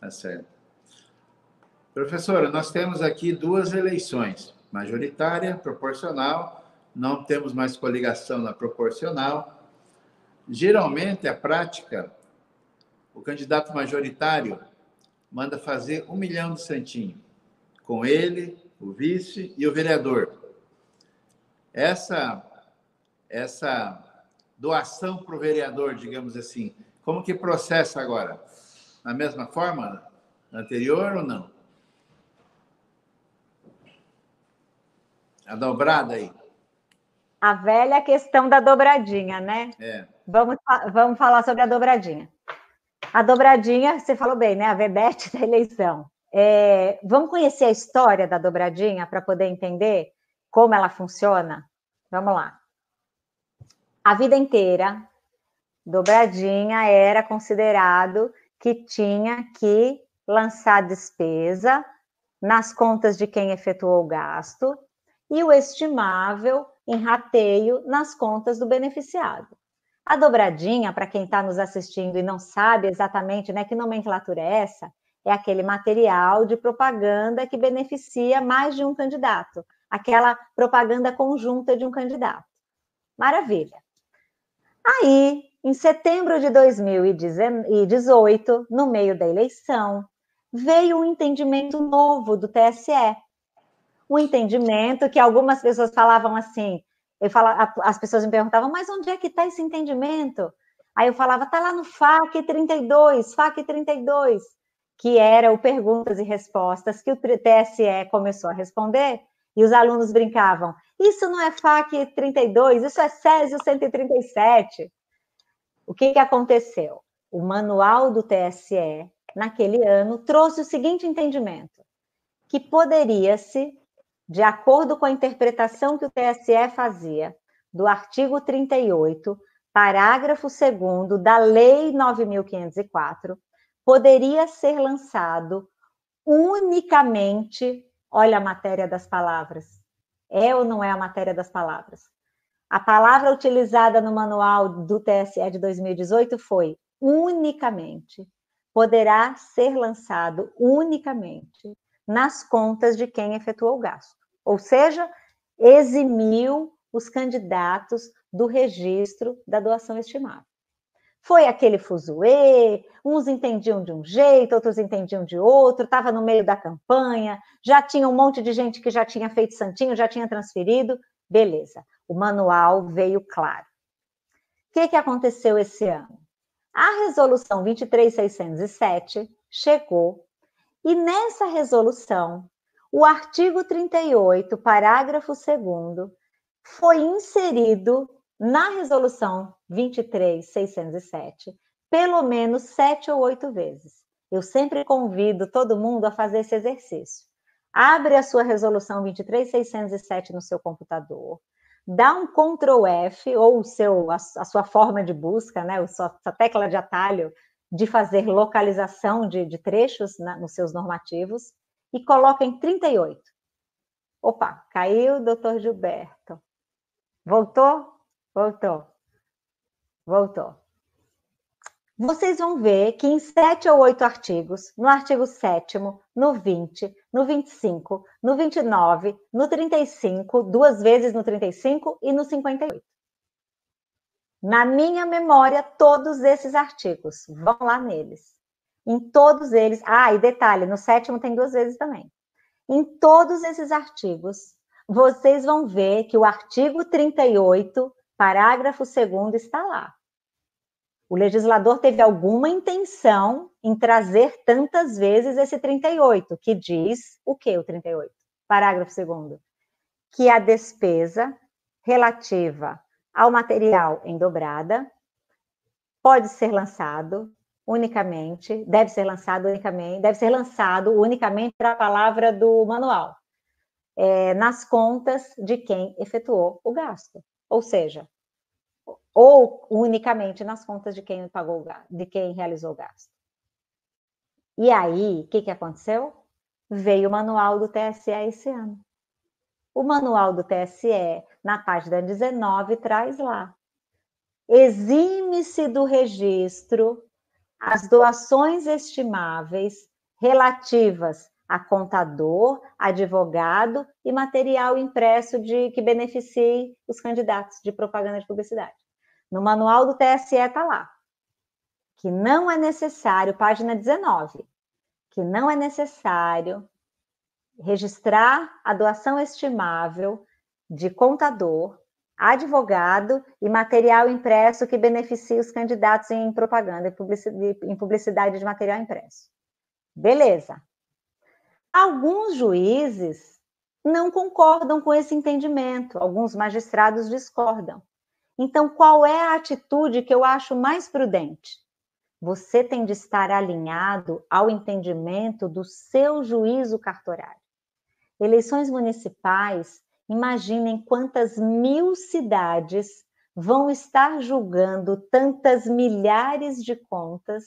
Tá certo. Professora, nós temos aqui duas eleições majoritária, proporcional, não temos mais coligação na proporcional. Geralmente, a prática, o candidato majoritário manda fazer um milhão de santinho, com ele, o vice e o vereador. Essa, essa doação para o vereador, digamos assim, como que processa agora? Na mesma forma anterior ou não? A dobrada aí. A velha questão da dobradinha, né? É. Vamos, vamos falar sobre a dobradinha. A dobradinha, você falou bem, né? A vedete (laughs) da eleição. É, vamos conhecer a história da dobradinha para poder entender como ela funciona? Vamos lá. A vida inteira, dobradinha era considerado que tinha que lançar despesa nas contas de quem efetuou o gasto e o estimável em rateio nas contas do beneficiado. A dobradinha, para quem está nos assistindo e não sabe exatamente né, que nomenclatura é essa, é aquele material de propaganda que beneficia mais de um candidato, aquela propaganda conjunta de um candidato. Maravilha. Aí, em setembro de 2018, no meio da eleição, veio um entendimento novo do TSE, um entendimento que algumas pessoas falavam assim, eu falava, as pessoas me perguntavam, mas onde é que está esse entendimento? Aí eu falava, está lá no FAQ 32, FAQ 32, que era o perguntas e respostas que o TSE começou a responder, e os alunos brincavam, isso não é FAQ 32, isso é Césio 137. O que, que aconteceu? O manual do TSE, naquele ano, trouxe o seguinte entendimento, que poderia-se de acordo com a interpretação que o TSE fazia do artigo 38, parágrafo 2 da Lei 9504, poderia ser lançado unicamente, olha a matéria das palavras, é ou não é a matéria das palavras? A palavra utilizada no manual do TSE de 2018 foi unicamente. Poderá ser lançado unicamente nas contas de quem efetuou o gasto. Ou seja, eximiu os candidatos do registro da doação estimada. Foi aquele fuzuê, uns entendiam de um jeito, outros entendiam de outro, estava no meio da campanha, já tinha um monte de gente que já tinha feito santinho, já tinha transferido, beleza. O manual veio claro. O que, que aconteceu esse ano? A resolução 23607 chegou e nessa resolução o artigo 38, parágrafo 2 foi inserido na resolução 23607 pelo menos sete ou oito vezes. Eu sempre convido todo mundo a fazer esse exercício. Abre a sua resolução 23607 no seu computador, dá um Ctrl F ou o seu, a, a sua forma de busca, né, a sua, tecla de atalho de fazer localização de, de trechos na, nos seus normativos e coloca em 38. Opa, caiu, doutor Gilberto. Voltou? Voltou. Voltou. Vocês vão ver que em sete ou oito artigos, no artigo 7 no 20, no 25, no 29, no 35, duas vezes no 35 e no 58. Na minha memória, todos esses artigos, vão lá neles. Em todos eles, ah, e detalhe, no sétimo tem duas vezes também. Em todos esses artigos, vocês vão ver que o artigo 38, parágrafo 2 está lá. O legislador teve alguma intenção em trazer tantas vezes esse 38, que diz o que o 38? Parágrafo 2 que a despesa relativa ao material em dobrada pode ser lançado unicamente, deve ser lançado unicamente, deve ser lançado unicamente para a palavra do manual, é, nas contas de quem efetuou o gasto. Ou seja, ou unicamente nas contas de quem pagou de quem realizou o gasto. E aí, o que, que aconteceu? Veio o manual do TSE esse ano. O manual do TSE, na página 19, traz lá. Exime-se do registro as doações estimáveis relativas a contador, advogado e material impresso de que beneficie os candidatos de propaganda de publicidade. No manual do TSE está lá que não é necessário, página 19, que não é necessário registrar a doação estimável de contador, advogado e material impresso que beneficie os candidatos em propaganda e publicidade de material impresso. Beleza. Alguns juízes não concordam com esse entendimento, alguns magistrados discordam. Então, qual é a atitude que eu acho mais prudente? Você tem de estar alinhado ao entendimento do seu juízo cartorário. Eleições municipais, imaginem quantas mil cidades vão estar julgando tantas milhares de contas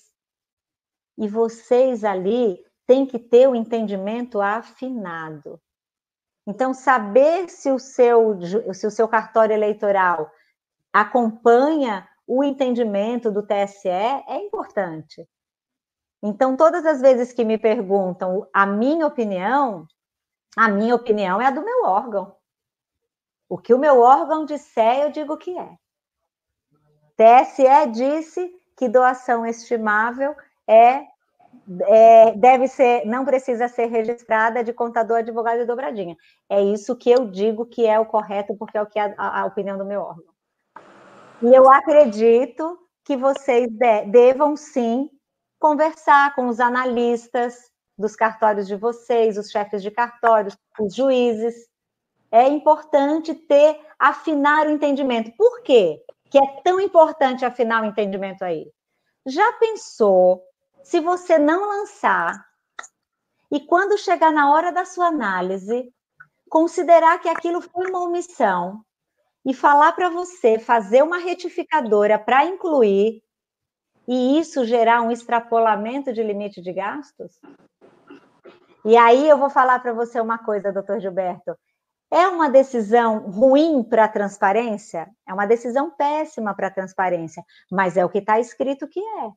e vocês ali têm que ter o entendimento afinado. Então, saber se o seu, se o seu cartório eleitoral acompanha o entendimento do TSE é importante. Então, todas as vezes que me perguntam a minha opinião, a minha opinião é a do meu órgão. O que o meu órgão disser, eu digo que é. TSE disse que doação estimável é, é, deve ser, não precisa ser registrada de contador, advogado e dobradinha. É isso que eu digo que é o correto, porque é o que a, a opinião do meu órgão. E eu acredito que vocês de, devam sim conversar com os analistas dos cartórios de vocês, os chefes de cartórios, os juízes. É importante ter, afinar o entendimento. Por quê? Que é tão importante afinar o entendimento aí. Já pensou se você não lançar e quando chegar na hora da sua análise, considerar que aquilo foi uma omissão e falar para você fazer uma retificadora para incluir e isso gerar um extrapolamento de limite de gastos? E aí eu vou falar para você uma coisa, doutor Gilberto. É uma decisão ruim para a transparência? É uma decisão péssima para a transparência, mas é o que está escrito que é.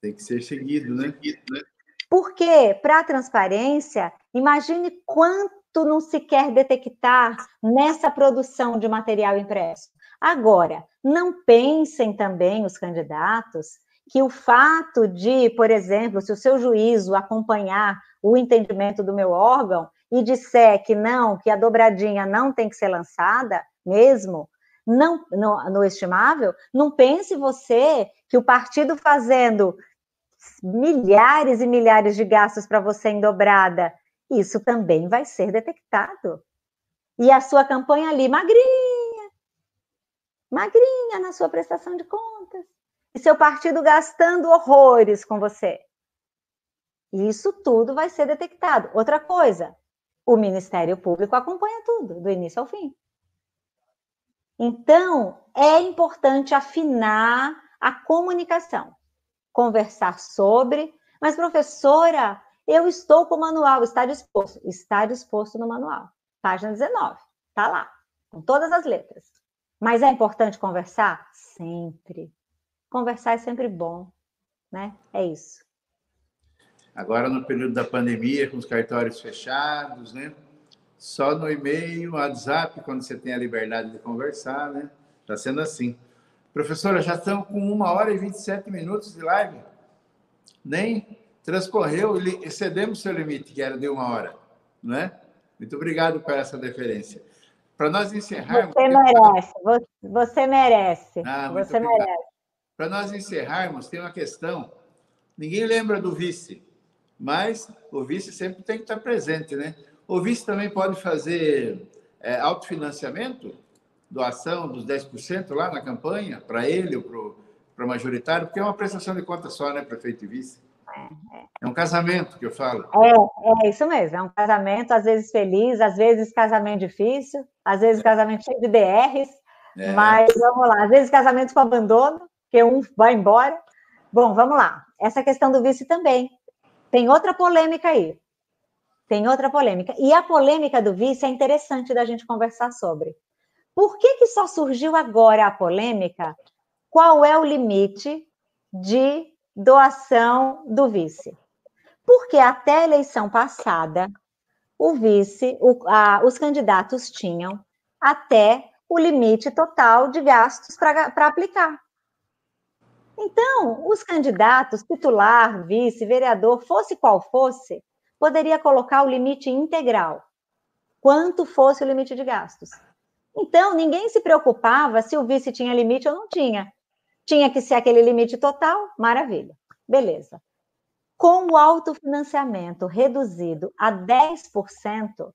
Tem que ser seguido, né? Porque, para a transparência, imagine quanto não se quer detectar nessa produção de material impresso. Agora, não pensem também os candidatos que o fato de, por exemplo, se o seu juízo acompanhar o entendimento do meu órgão e disser que não, que a dobradinha não tem que ser lançada mesmo, não no, no estimável, não pense você que o partido fazendo milhares e milhares de gastos para você em dobrada isso também vai ser detectado. E a sua campanha ali, magrinha, magrinha na sua prestação de contas. E seu partido gastando horrores com você. Isso tudo vai ser detectado. Outra coisa, o Ministério Público acompanha tudo, do início ao fim. Então, é importante afinar a comunicação, conversar sobre, mas professora, eu estou com o manual, está disposto, está disposto no manual, página 19, está lá, com todas as letras. Mas é importante conversar? Sempre. Conversar é sempre bom, né? É isso. Agora, no período da pandemia, com os cartórios fechados, né? Só no e-mail, WhatsApp, quando você tem a liberdade de conversar, né? Está sendo assim. Professora, já estamos com uma hora e 27 minutos de live. Nem transcorreu, excedemos seu limite, que era de uma hora, não é? Muito obrigado por essa deferência. Para nós encerrarmos. Você merece, você merece. Ah, você obrigado. merece. Para nós encerrarmos, tem uma questão. Ninguém lembra do vice mas o vice sempre tem que estar presente, né? O vice também pode fazer é, autofinanciamento, doação dos 10% lá na campanha, para ele ou para o majoritário, porque é uma prestação de conta só, né, prefeito e vice? É um casamento que eu falo. É, é isso mesmo, é um casamento, às vezes feliz, às vezes casamento difícil, às vezes casamento cheio de DRs, é. mas vamos lá, às vezes casamento com abandono, que um vai embora. Bom, vamos lá. Essa questão do vice também. Tem outra polêmica aí. Tem outra polêmica. E a polêmica do vice é interessante da gente conversar sobre. Por que, que só surgiu agora a polêmica? Qual é o limite de doação do vice? Porque até a eleição passada, o vice, o, a, os candidatos tinham até o limite total de gastos para aplicar. Então, os candidatos, titular, vice, vereador, fosse qual fosse, poderia colocar o limite integral, quanto fosse o limite de gastos. Então, ninguém se preocupava se o vice tinha limite ou não tinha. Tinha que ser aquele limite total, maravilha. Beleza. Com o autofinanciamento reduzido a 10%,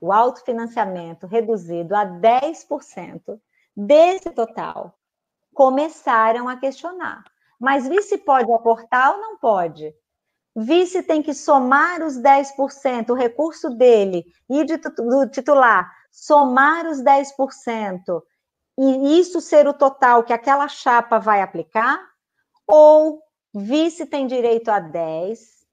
o autofinanciamento reduzido a 10% desse total começaram a questionar. Mas vice pode aportar ou não pode? Vice tem que somar os 10%, o recurso dele e de, do titular, somar os 10%, e isso ser o total que aquela chapa vai aplicar? Ou vice tem direito a 10,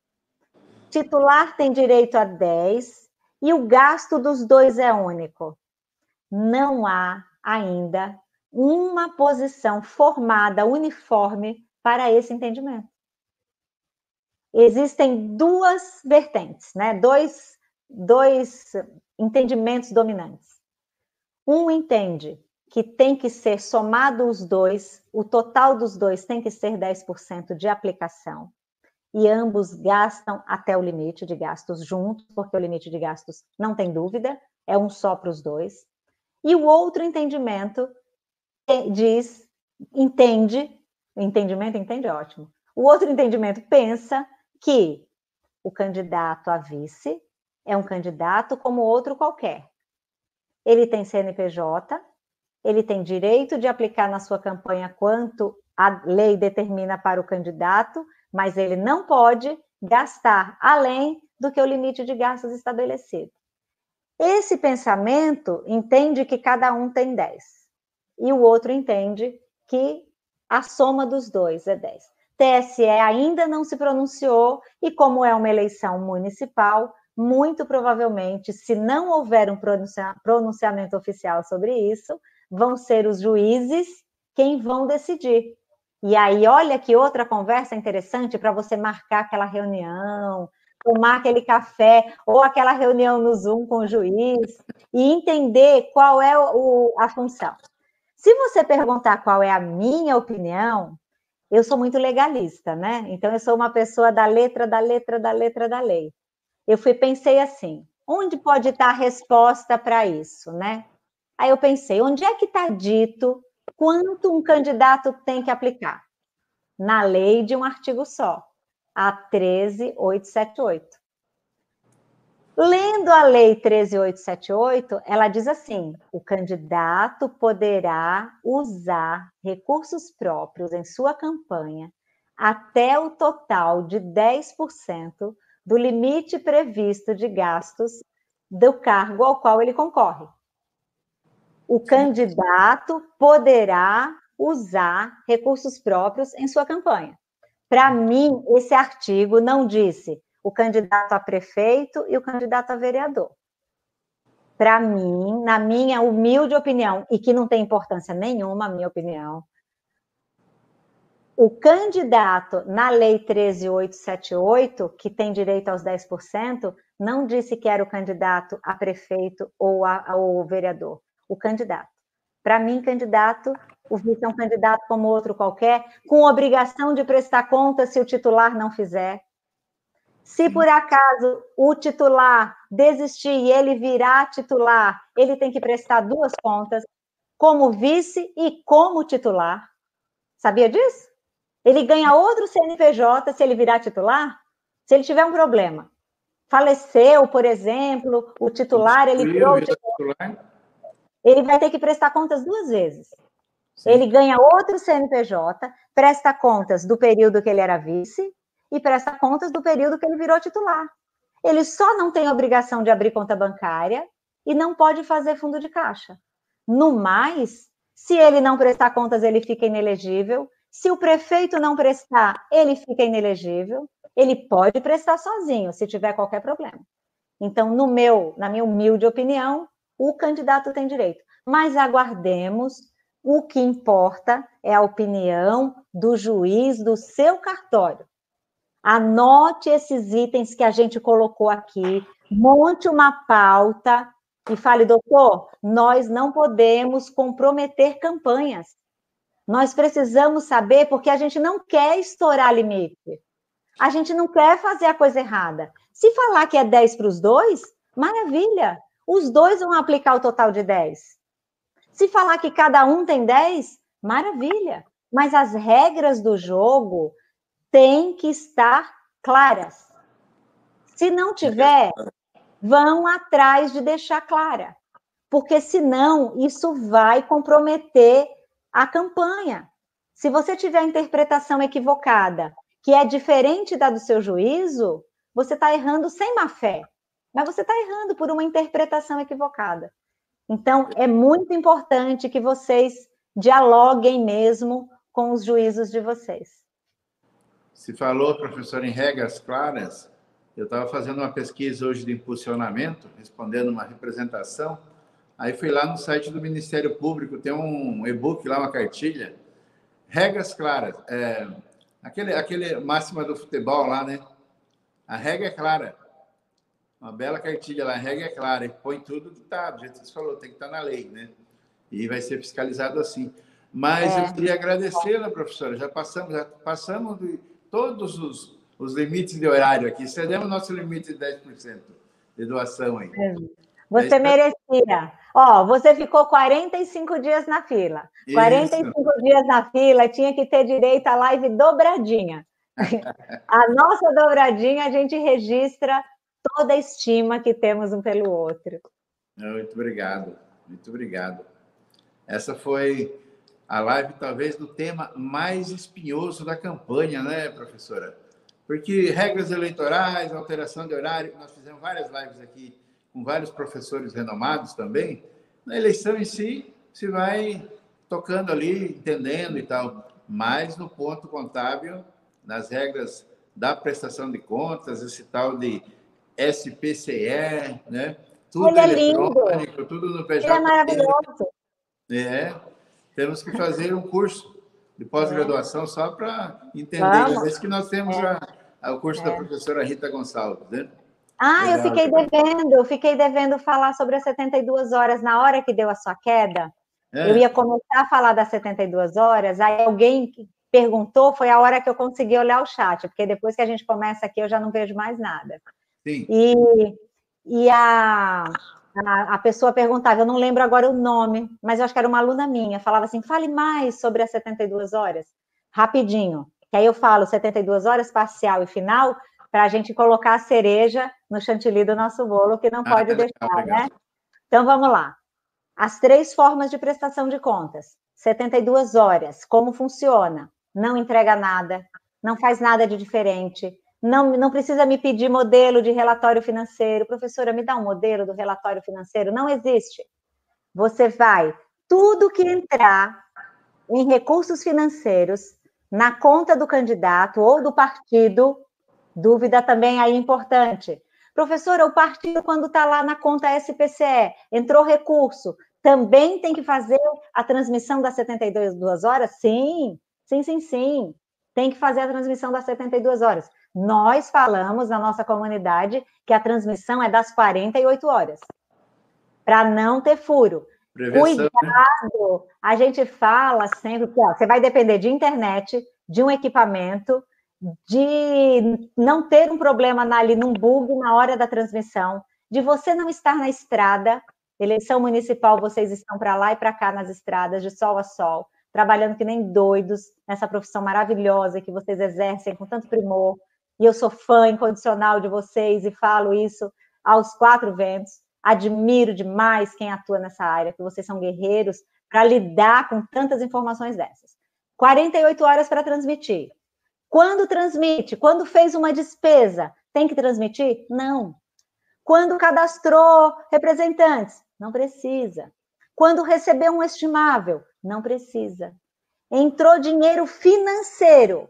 titular tem direito a 10, e o gasto dos dois é único? Não há ainda uma posição formada, uniforme, para esse entendimento. Existem duas vertentes, né? dois, dois entendimentos dominantes. Um entende que tem que ser somado os dois, o total dos dois tem que ser 10% de aplicação, e ambos gastam até o limite de gastos juntos, porque o limite de gastos, não tem dúvida, é um só para os dois. E o outro entendimento diz, entende, entendimento, entende, ótimo. O outro entendimento pensa que o candidato a vice é um candidato como outro qualquer. Ele tem CNPJ, ele tem direito de aplicar na sua campanha quanto a lei determina para o candidato, mas ele não pode gastar além do que o limite de gastos estabelecido. Esse pensamento entende que cada um tem 10 e o outro entende que a soma dos dois é 10. TSE ainda não se pronunciou e, como é uma eleição municipal, muito provavelmente, se não houver um pronunciamento oficial sobre isso, vão ser os juízes quem vão decidir. E aí, olha que outra conversa interessante para você marcar aquela reunião, tomar aquele café ou aquela reunião no Zoom com o juiz e entender qual é o, a função. Se você perguntar qual é a minha opinião, eu sou muito legalista, né? Então eu sou uma pessoa da letra, da letra, da letra da lei. Eu fui pensei assim, onde pode estar a resposta para isso, né? Aí eu pensei, onde é que está dito quanto um candidato tem que aplicar? Na lei de um artigo só, a 13878. Lendo a Lei 13878, ela diz assim: o candidato poderá usar recursos próprios em sua campanha até o total de 10% do limite previsto de gastos do cargo ao qual ele concorre. O candidato poderá usar recursos próprios em sua campanha. Para mim, esse artigo não disse o candidato a prefeito e o candidato a vereador. Para mim, na minha humilde opinião, e que não tem importância nenhuma, a minha opinião, o candidato na Lei 13878, que tem direito aos 10%, não disse que era o candidato a prefeito ou ao vereador. O candidato. Para mim, candidato, o vice é um candidato como outro qualquer, com obrigação de prestar conta se o titular não fizer. Se por acaso o titular desistir e ele virar titular, ele tem que prestar duas contas, como vice e como titular. Sabia disso? Ele ganha outro CNPJ se ele virar titular? Se ele tiver um problema. Faleceu, por exemplo, o titular, ele virou o titular. Ele vai ter que prestar contas duas vezes. Sim. Ele ganha outro CNPJ, presta contas do período que ele era vice e presta contas do período que ele virou titular. Ele só não tem obrigação de abrir conta bancária e não pode fazer fundo de caixa. No mais, se ele não prestar contas, ele fica inelegível. Se o prefeito não prestar, ele fica inelegível. Ele pode prestar sozinho, se tiver qualquer problema. Então, no meu, na minha humilde opinião, o candidato tem direito. Mas aguardemos, o que importa é a opinião do juiz do seu cartório. Anote esses itens que a gente colocou aqui, monte uma pauta e fale, doutor, nós não podemos comprometer campanhas. Nós precisamos saber, porque a gente não quer estourar limite. A gente não quer fazer a coisa errada. Se falar que é 10 para os dois, maravilha. Os dois vão aplicar o total de 10. Se falar que cada um tem 10, maravilha. Mas as regras do jogo têm que estar claras. Se não tiver, vão atrás de deixar clara, porque senão isso vai comprometer a campanha. Se você tiver a interpretação equivocada, que é diferente da do seu juízo, você está errando sem má fé, mas você está errando por uma interpretação equivocada. Então, é muito importante que vocês dialoguem mesmo com os juízos de vocês. Se falou, professor, em regras claras, eu estava fazendo uma pesquisa hoje de impulsionamento, respondendo uma representação. Aí fui lá no site do Ministério Público, tem um e-book lá, uma cartilha. Regras claras. É, aquele, aquele máxima do futebol lá, né? A regra é clara. Uma bela cartilha lá, a regra é clara. E põe tudo que está, do jeito que você falou, tem que estar tá na lei, né? E vai ser fiscalizado assim. Mas é. eu queria agradecê-la, professora. Já passamos, já passamos do todos os, os limites de horário aqui. Cedemos nosso limite de 10% de doação aí. É. Você merecia. Ó, você ficou 45 dias na fila. Isso. 45 dias na fila, tinha que ter direito à live dobradinha. (laughs) a nossa dobradinha, a gente registra toda a estima que temos um pelo outro. Muito obrigado, muito obrigado. Essa foi a live talvez do tema mais espinhoso da campanha, né, professora? Porque regras eleitorais, alteração de horário, nós fizemos várias lives aqui com vários professores renomados também. Na eleição em si, se vai tocando ali, entendendo e tal. Mas no ponto contábil, nas regras da prestação de contas, esse tal de SPCE, né? Tudo Ele é lindo. tudo no PJ. Ele é maravilhoso. É, temos que fazer um curso de pós-graduação só para entender. Vamos. que nós temos é. a, o curso é. da professora Rita Gonçalves, né? Ah, eu fiquei devendo, eu fiquei devendo falar sobre as 72 horas na hora que deu a sua queda. É. Eu ia começar a falar das 72 horas, aí alguém perguntou, foi a hora que eu consegui olhar o chat, porque depois que a gente começa aqui eu já não vejo mais nada. Sim. E, e a, a, a, pessoa perguntava, eu não lembro agora o nome, mas eu acho que era uma aluna minha, falava assim, fale mais sobre as 72 horas, rapidinho. Que aí eu falo 72 horas, parcial e final, para a gente colocar a cereja no chantilly do nosso bolo, que não ah, pode deixar, né? Então vamos lá. As três formas de prestação de contas. 72 horas, como funciona? Não entrega nada, não faz nada de diferente, não, não precisa me pedir modelo de relatório financeiro. Professora, me dá um modelo do relatório financeiro? Não existe. Você vai, tudo que entrar em recursos financeiros na conta do candidato ou do partido, dúvida também aí importante. Professora, o partido, quando está lá na conta SPCE, entrou recurso, também tem que fazer a transmissão das 72 horas? Sim, sim, sim, sim. Tem que fazer a transmissão das 72 horas. Nós falamos na nossa comunidade que a transmissão é das 48 horas, para não ter furo. Prevenção, né? Cuidado! Né? A gente fala sempre que ó, você vai depender de internet, de um equipamento, de não ter um problema ali num bug na hora da transmissão, de você não estar na estrada. Eleição municipal, vocês estão para lá e para cá nas estradas, de sol a sol, trabalhando que nem doidos nessa profissão maravilhosa que vocês exercem com tanto primor, e eu sou fã incondicional de vocês e falo isso aos quatro ventos. Admiro demais quem atua nessa área, que vocês são guerreiros para lidar com tantas informações dessas. 48 horas para transmitir. Quando transmite? Quando fez uma despesa, tem que transmitir? Não. Quando cadastrou representantes? Não precisa. Quando recebeu um estimável? Não precisa. Entrou dinheiro financeiro,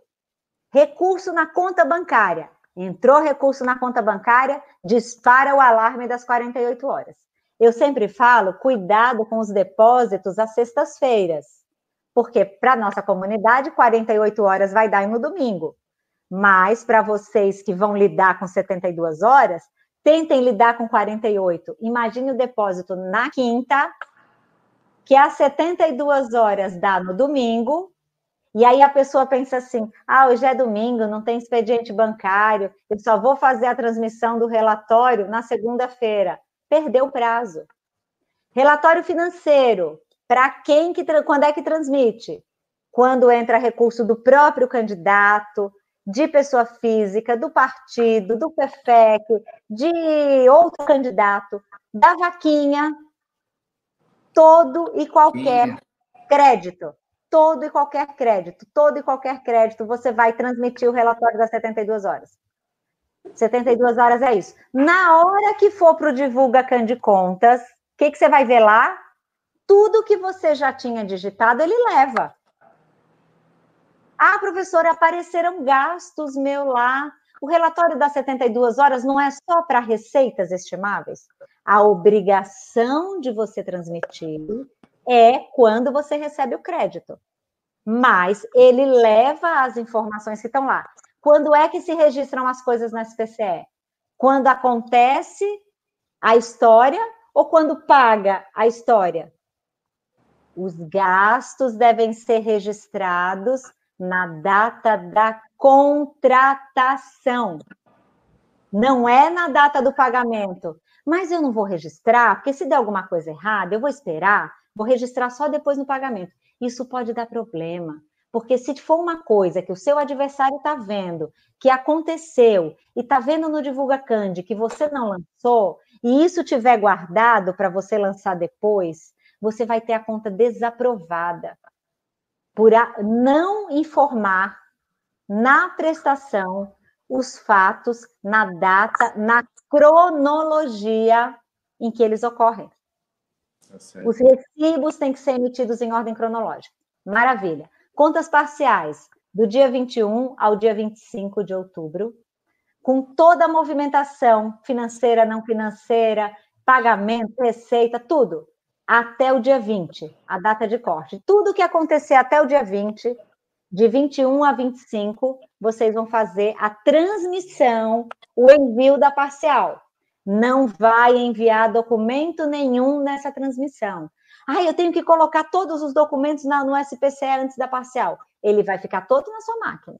Recurso na conta bancária. Entrou recurso na conta bancária, dispara o alarme das 48 horas. Eu sempre falo, cuidado com os depósitos às sextas-feiras, porque para nossa comunidade 48 horas vai dar no domingo. Mas para vocês que vão lidar com 72 horas, tentem lidar com 48. Imagine o depósito na quinta, que às 72 horas dá no domingo, e aí a pessoa pensa assim: ah, hoje é domingo, não tem expediente bancário, eu só vou fazer a transmissão do relatório na segunda-feira. Perdeu o prazo. Relatório financeiro, para quem que quando é que transmite? Quando entra recurso do próprio candidato, de pessoa física, do partido, do PFEC, de outro candidato, da vaquinha, todo e qualquer crédito todo e qualquer crédito, todo e qualquer crédito, você vai transmitir o relatório das 72 horas. 72 horas é isso. Na hora que for para o Divulga Can de Contas, o que, que você vai ver lá? Tudo que você já tinha digitado, ele leva. Ah, professora, apareceram gastos meu lá. O relatório das 72 horas não é só para receitas estimáveis. A obrigação de você transmitir é quando você recebe o crédito. Mas ele leva as informações que estão lá. Quando é que se registram as coisas na SPCE? Quando acontece a história ou quando paga a história? Os gastos devem ser registrados na data da contratação. Não é na data do pagamento. Mas eu não vou registrar, porque se der alguma coisa errada, eu vou esperar Vou registrar só depois no pagamento. Isso pode dar problema. Porque se for uma coisa que o seu adversário está vendo, que aconteceu, e está vendo no Divulga Candy que você não lançou, e isso tiver guardado para você lançar depois, você vai ter a conta desaprovada por não informar na prestação os fatos na data, na cronologia em que eles ocorrem. Tá Os recibos têm que ser emitidos em ordem cronológica. Maravilha. Contas parciais, do dia 21 ao dia 25 de outubro, com toda a movimentação financeira, não financeira, pagamento, receita, tudo, até o dia 20, a data de corte. Tudo que acontecer até o dia 20, de 21 a 25, vocês vão fazer a transmissão, o envio da parcial não vai enviar documento nenhum nessa transmissão. Ah, eu tenho que colocar todos os documentos na, no SPCE antes da parcial. Ele vai ficar todo na sua máquina.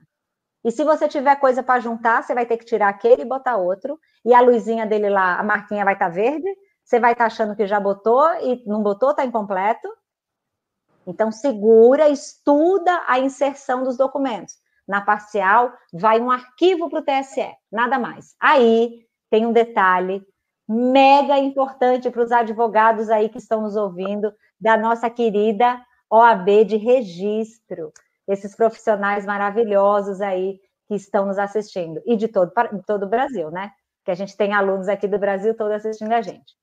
E se você tiver coisa para juntar, você vai ter que tirar aquele e botar outro. E a luzinha dele lá, a marquinha vai estar tá verde. Você vai estar tá achando que já botou e não botou, está incompleto. Então, segura, estuda a inserção dos documentos. Na parcial, vai um arquivo para o TSE, nada mais. Aí tem um detalhe mega importante para os advogados aí que estão nos ouvindo, da nossa querida OAB de registro, esses profissionais maravilhosos aí que estão nos assistindo, e de todo, todo o Brasil, né? Que a gente tem alunos aqui do Brasil todo assistindo a gente.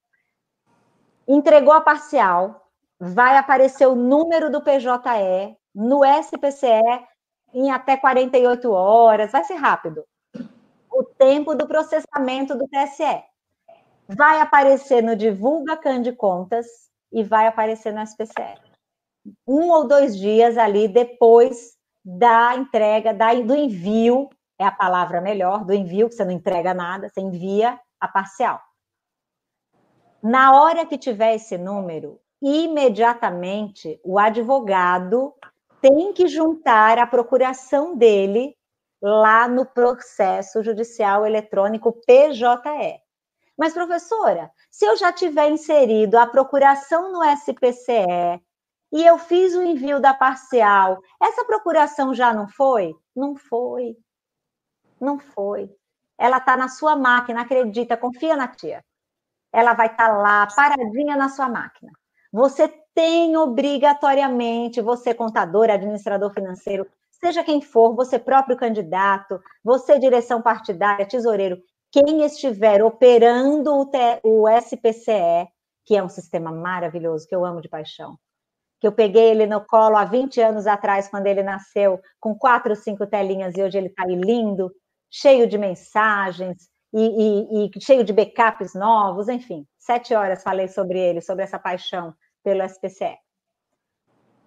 Entregou a parcial, vai aparecer o número do PJE no SPCE em até 48 horas, vai ser rápido. O tempo do processamento do TSE. Vai aparecer no Divulga Can de Contas e vai aparecer no SPCE. Um ou dois dias ali depois da entrega, da, do envio, é a palavra melhor, do envio, que você não entrega nada, você envia a parcial. Na hora que tiver esse número, imediatamente o advogado tem que juntar a procuração dele lá no processo judicial eletrônico PJE. Mas, professora, se eu já tiver inserido a procuração no SPCE e eu fiz o envio da parcial, essa procuração já não foi? Não foi. Não foi. Ela está na sua máquina, acredita, confia na tia. Ela vai estar tá lá, paradinha na sua máquina. Você tem obrigatoriamente, você contador, administrador financeiro, seja quem for, você próprio candidato, você direção partidária, tesoureiro, quem estiver operando o, o SPCE, que é um sistema maravilhoso, que eu amo de paixão, que eu peguei ele no colo há 20 anos atrás, quando ele nasceu, com quatro cinco telinhas, e hoje ele está aí lindo, cheio de mensagens, e, e, e, cheio de backups novos, enfim, sete horas falei sobre ele, sobre essa paixão pelo SPCE.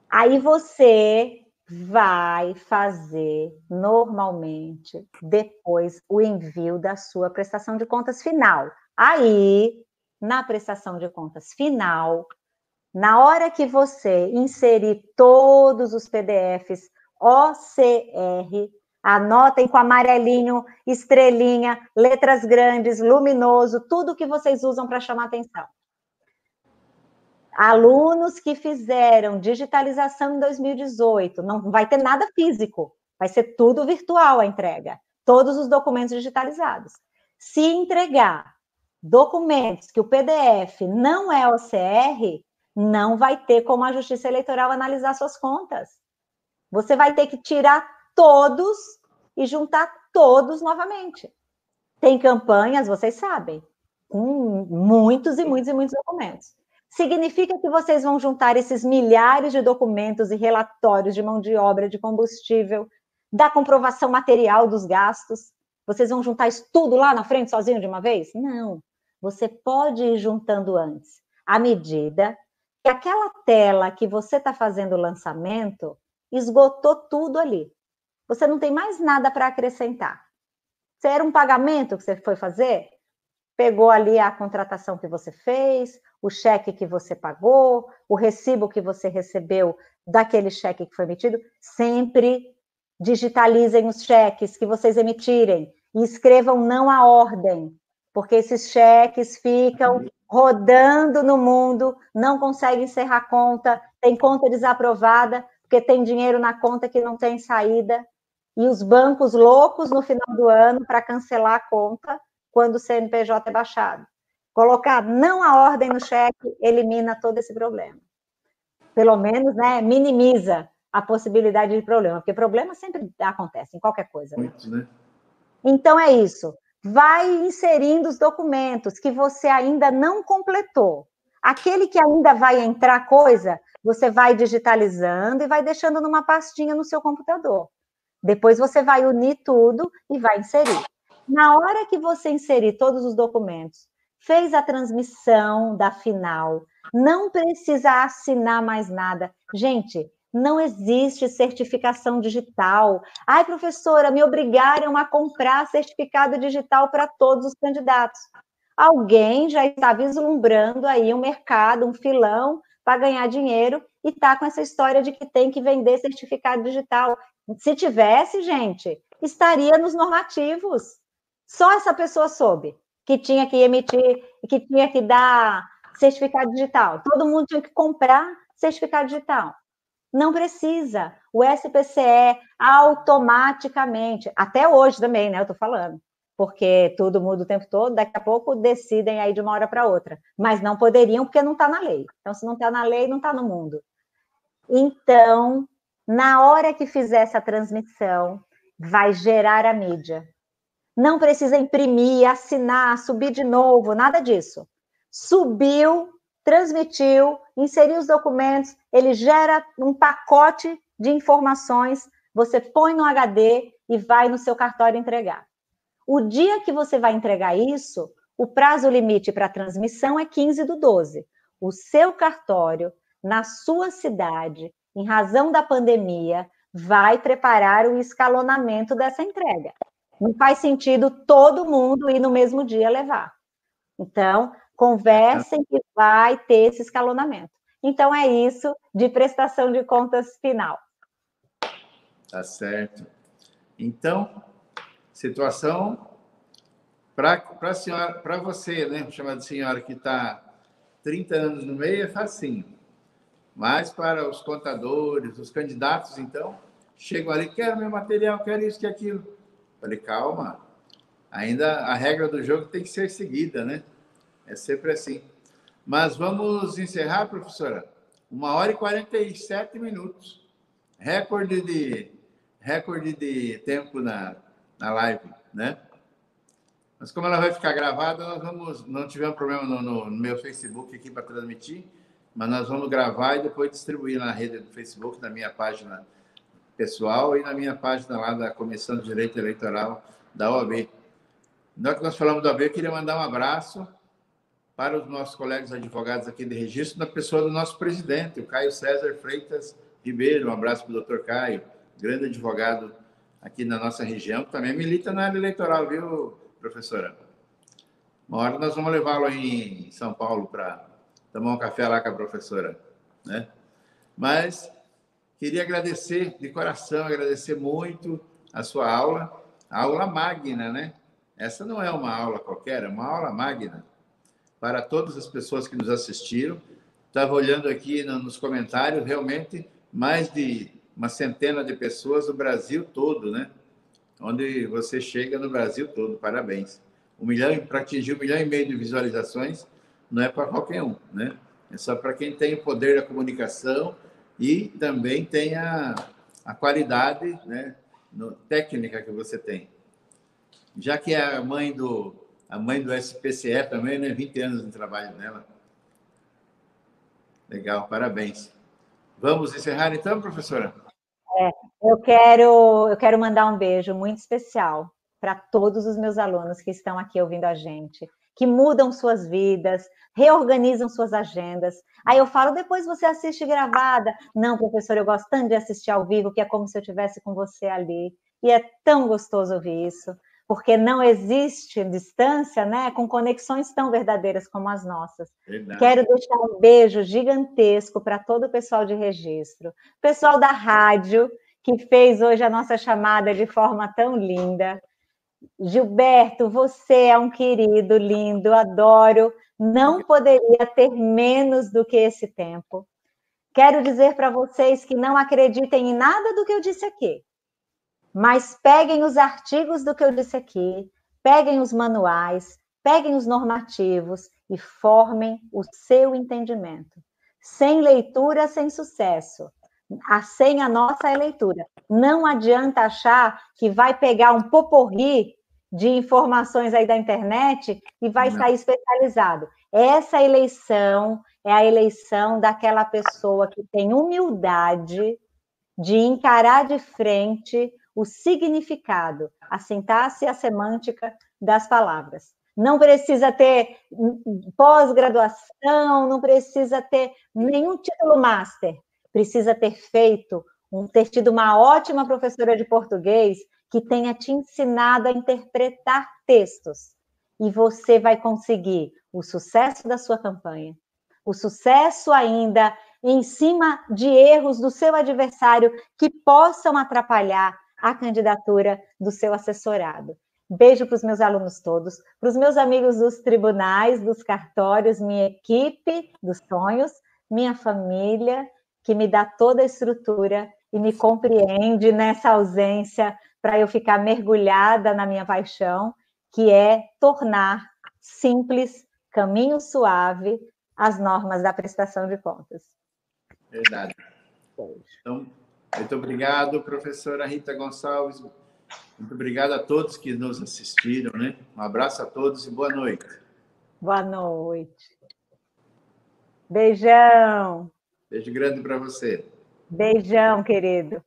Aí você vai fazer normalmente depois o envio da sua prestação de contas final. Aí, na prestação de contas final, na hora que você inserir todos os PDFs OCR, anotem com amarelinho, estrelinha, letras grandes, luminoso, tudo que vocês usam para chamar atenção. Alunos que fizeram digitalização em 2018, não vai ter nada físico, vai ser tudo virtual a entrega, todos os documentos digitalizados. Se entregar documentos que o PDF não é OCR, não vai ter como a Justiça Eleitoral analisar suas contas. Você vai ter que tirar todos e juntar todos novamente. Tem campanhas, vocês sabem, com muitos e muitos e muitos documentos significa que vocês vão juntar esses milhares de documentos e relatórios de mão de obra, de combustível, da comprovação material dos gastos. Vocês vão juntar isso tudo lá na frente sozinho de uma vez? Não. Você pode ir juntando antes, à medida que aquela tela que você está fazendo o lançamento esgotou tudo ali. Você não tem mais nada para acrescentar. Se era um pagamento que você foi fazer, pegou ali a contratação que você fez, o cheque que você pagou, o recibo que você recebeu daquele cheque que foi emitido, sempre digitalizem os cheques que vocês emitirem e escrevam não a ordem, porque esses cheques ficam rodando no mundo, não conseguem encerrar conta, tem conta desaprovada, porque tem dinheiro na conta que não tem saída, e os bancos loucos no final do ano para cancelar a conta quando o CNPJ é baixado. Colocar não a ordem no cheque elimina todo esse problema. Pelo menos, né, minimiza a possibilidade de problema, porque problema sempre acontece em qualquer coisa. Né? Muito, né? Então é isso. Vai inserindo os documentos que você ainda não completou. Aquele que ainda vai entrar coisa, você vai digitalizando e vai deixando numa pastinha no seu computador. Depois você vai unir tudo e vai inserir. Na hora que você inserir todos os documentos fez a transmissão da final, não precisa assinar mais nada. Gente, não existe certificação digital. Ai, professora, me obrigaram a comprar certificado digital para todos os candidatos. Alguém já está vislumbrando aí um mercado, um filão para ganhar dinheiro e está com essa história de que tem que vender certificado digital. Se tivesse, gente, estaria nos normativos. Só essa pessoa soube que tinha que emitir, que tinha que dar certificado digital. Todo mundo tinha que comprar certificado digital. Não precisa. o SPCE automaticamente, até hoje também, né? Eu estou falando, porque tudo muda o tempo todo, daqui a pouco decidem aí de uma hora para outra, mas não poderiam porque não está na lei. Então, se não está na lei, não está no mundo. Então, na hora que fizer essa transmissão, vai gerar a mídia. Não precisa imprimir, assinar, subir de novo, nada disso. Subiu, transmitiu, inseriu os documentos, ele gera um pacote de informações, você põe no HD e vai no seu cartório entregar. O dia que você vai entregar isso, o prazo limite para transmissão é 15 do 12. O seu cartório, na sua cidade, em razão da pandemia, vai preparar o escalonamento dessa entrega. Não faz sentido todo mundo ir no mesmo dia levar. Então, conversem que vai ter esse escalonamento. Então, é isso de prestação de contas final. Tá certo. Então, situação para você, né, chamada senhora que está 30 anos no meio, é facinho. Mas para os contadores, os candidatos, então, chegam ali, quero meu material, quero isso, quero aquilo. Falei, calma, ainda a regra do jogo tem que ser seguida, né? É sempre assim. Mas vamos encerrar, professora. Uma hora e 47 minutos. Recorde de, recorde de tempo na, na live, né? Mas como ela vai ficar gravada, nós vamos. Não tivemos problema no, no, no meu Facebook aqui para transmitir, mas nós vamos gravar e depois distribuir na rede do Facebook, na minha página pessoal e na minha página lá da Comissão de Direito Eleitoral da OAB. Na que nós falamos da OAB, eu queria mandar um abraço para os nossos colegas advogados aqui de registro, na pessoa do nosso presidente, o Caio César Freitas Ribeiro. Um abraço para o doutor Caio, grande advogado aqui na nossa região, que também milita na área eleitoral, viu, professora? Uma hora nós vamos levá-lo em São Paulo para tomar um café lá com a professora, né? Mas queria agradecer de coração, agradecer muito a sua aula, a aula magna, né? Essa não é uma aula qualquer, é uma aula magna para todas as pessoas que nos assistiram. Estava olhando aqui nos comentários, realmente mais de uma centena de pessoas no Brasil todo, né? Onde você chega no Brasil todo, parabéns. Um milhão, para atingir um milhão e meio de visualizações, não é para qualquer um, né? É só para quem tem o poder da comunicação e também tem a, a qualidade né, no, técnica que você tem. Já que é a mãe do, a mãe do SPCE também, né? 20 anos de trabalho nela. Legal, parabéns. Vamos encerrar então, professora? É, eu quero, eu quero mandar um beijo muito especial para todos os meus alunos que estão aqui ouvindo a gente, que mudam suas vidas, reorganizam suas agendas. Aí eu falo, depois você assiste gravada. Não, professor, eu gosto tanto de assistir ao vivo, que é como se eu estivesse com você ali. E é tão gostoso ouvir isso porque não existe distância, né, com conexões tão verdadeiras como as nossas. Verdade. Quero deixar um beijo gigantesco para todo o pessoal de registro, pessoal da rádio que fez hoje a nossa chamada de forma tão linda. Gilberto, você é um querido, lindo, adoro. Não poderia ter menos do que esse tempo. Quero dizer para vocês que não acreditem em nada do que eu disse aqui. Mas peguem os artigos do que eu disse aqui, peguem os manuais, peguem os normativos e formem o seu entendimento. Sem leitura, sem sucesso. A, sem a nossa é leitura. Não adianta achar que vai pegar um poporri de informações aí da internet e vai Não. sair especializado. Essa eleição é a eleição daquela pessoa que tem humildade de encarar de frente o significado, a sintaxe e a semântica das palavras. Não precisa ter pós-graduação, não precisa ter nenhum título master, precisa ter feito, ter tido uma ótima professora de português que tenha te ensinado a interpretar textos. E você vai conseguir o sucesso da sua campanha, o sucesso ainda em cima de erros do seu adversário que possam atrapalhar a candidatura do seu assessorado. Beijo para os meus alunos todos, para os meus amigos dos tribunais, dos cartórios, minha equipe dos sonhos, minha família, que me dá toda a estrutura e me compreende nessa ausência para eu ficar mergulhada na minha paixão, que é tornar simples, caminho suave, as normas da prestação de contas. Verdade. Então, muito obrigado, professora Rita Gonçalves. Muito obrigado a todos que nos assistiram, né? Um abraço a todos e boa noite. Boa noite. Beijão. Beijo grande para você. Beijão, querido.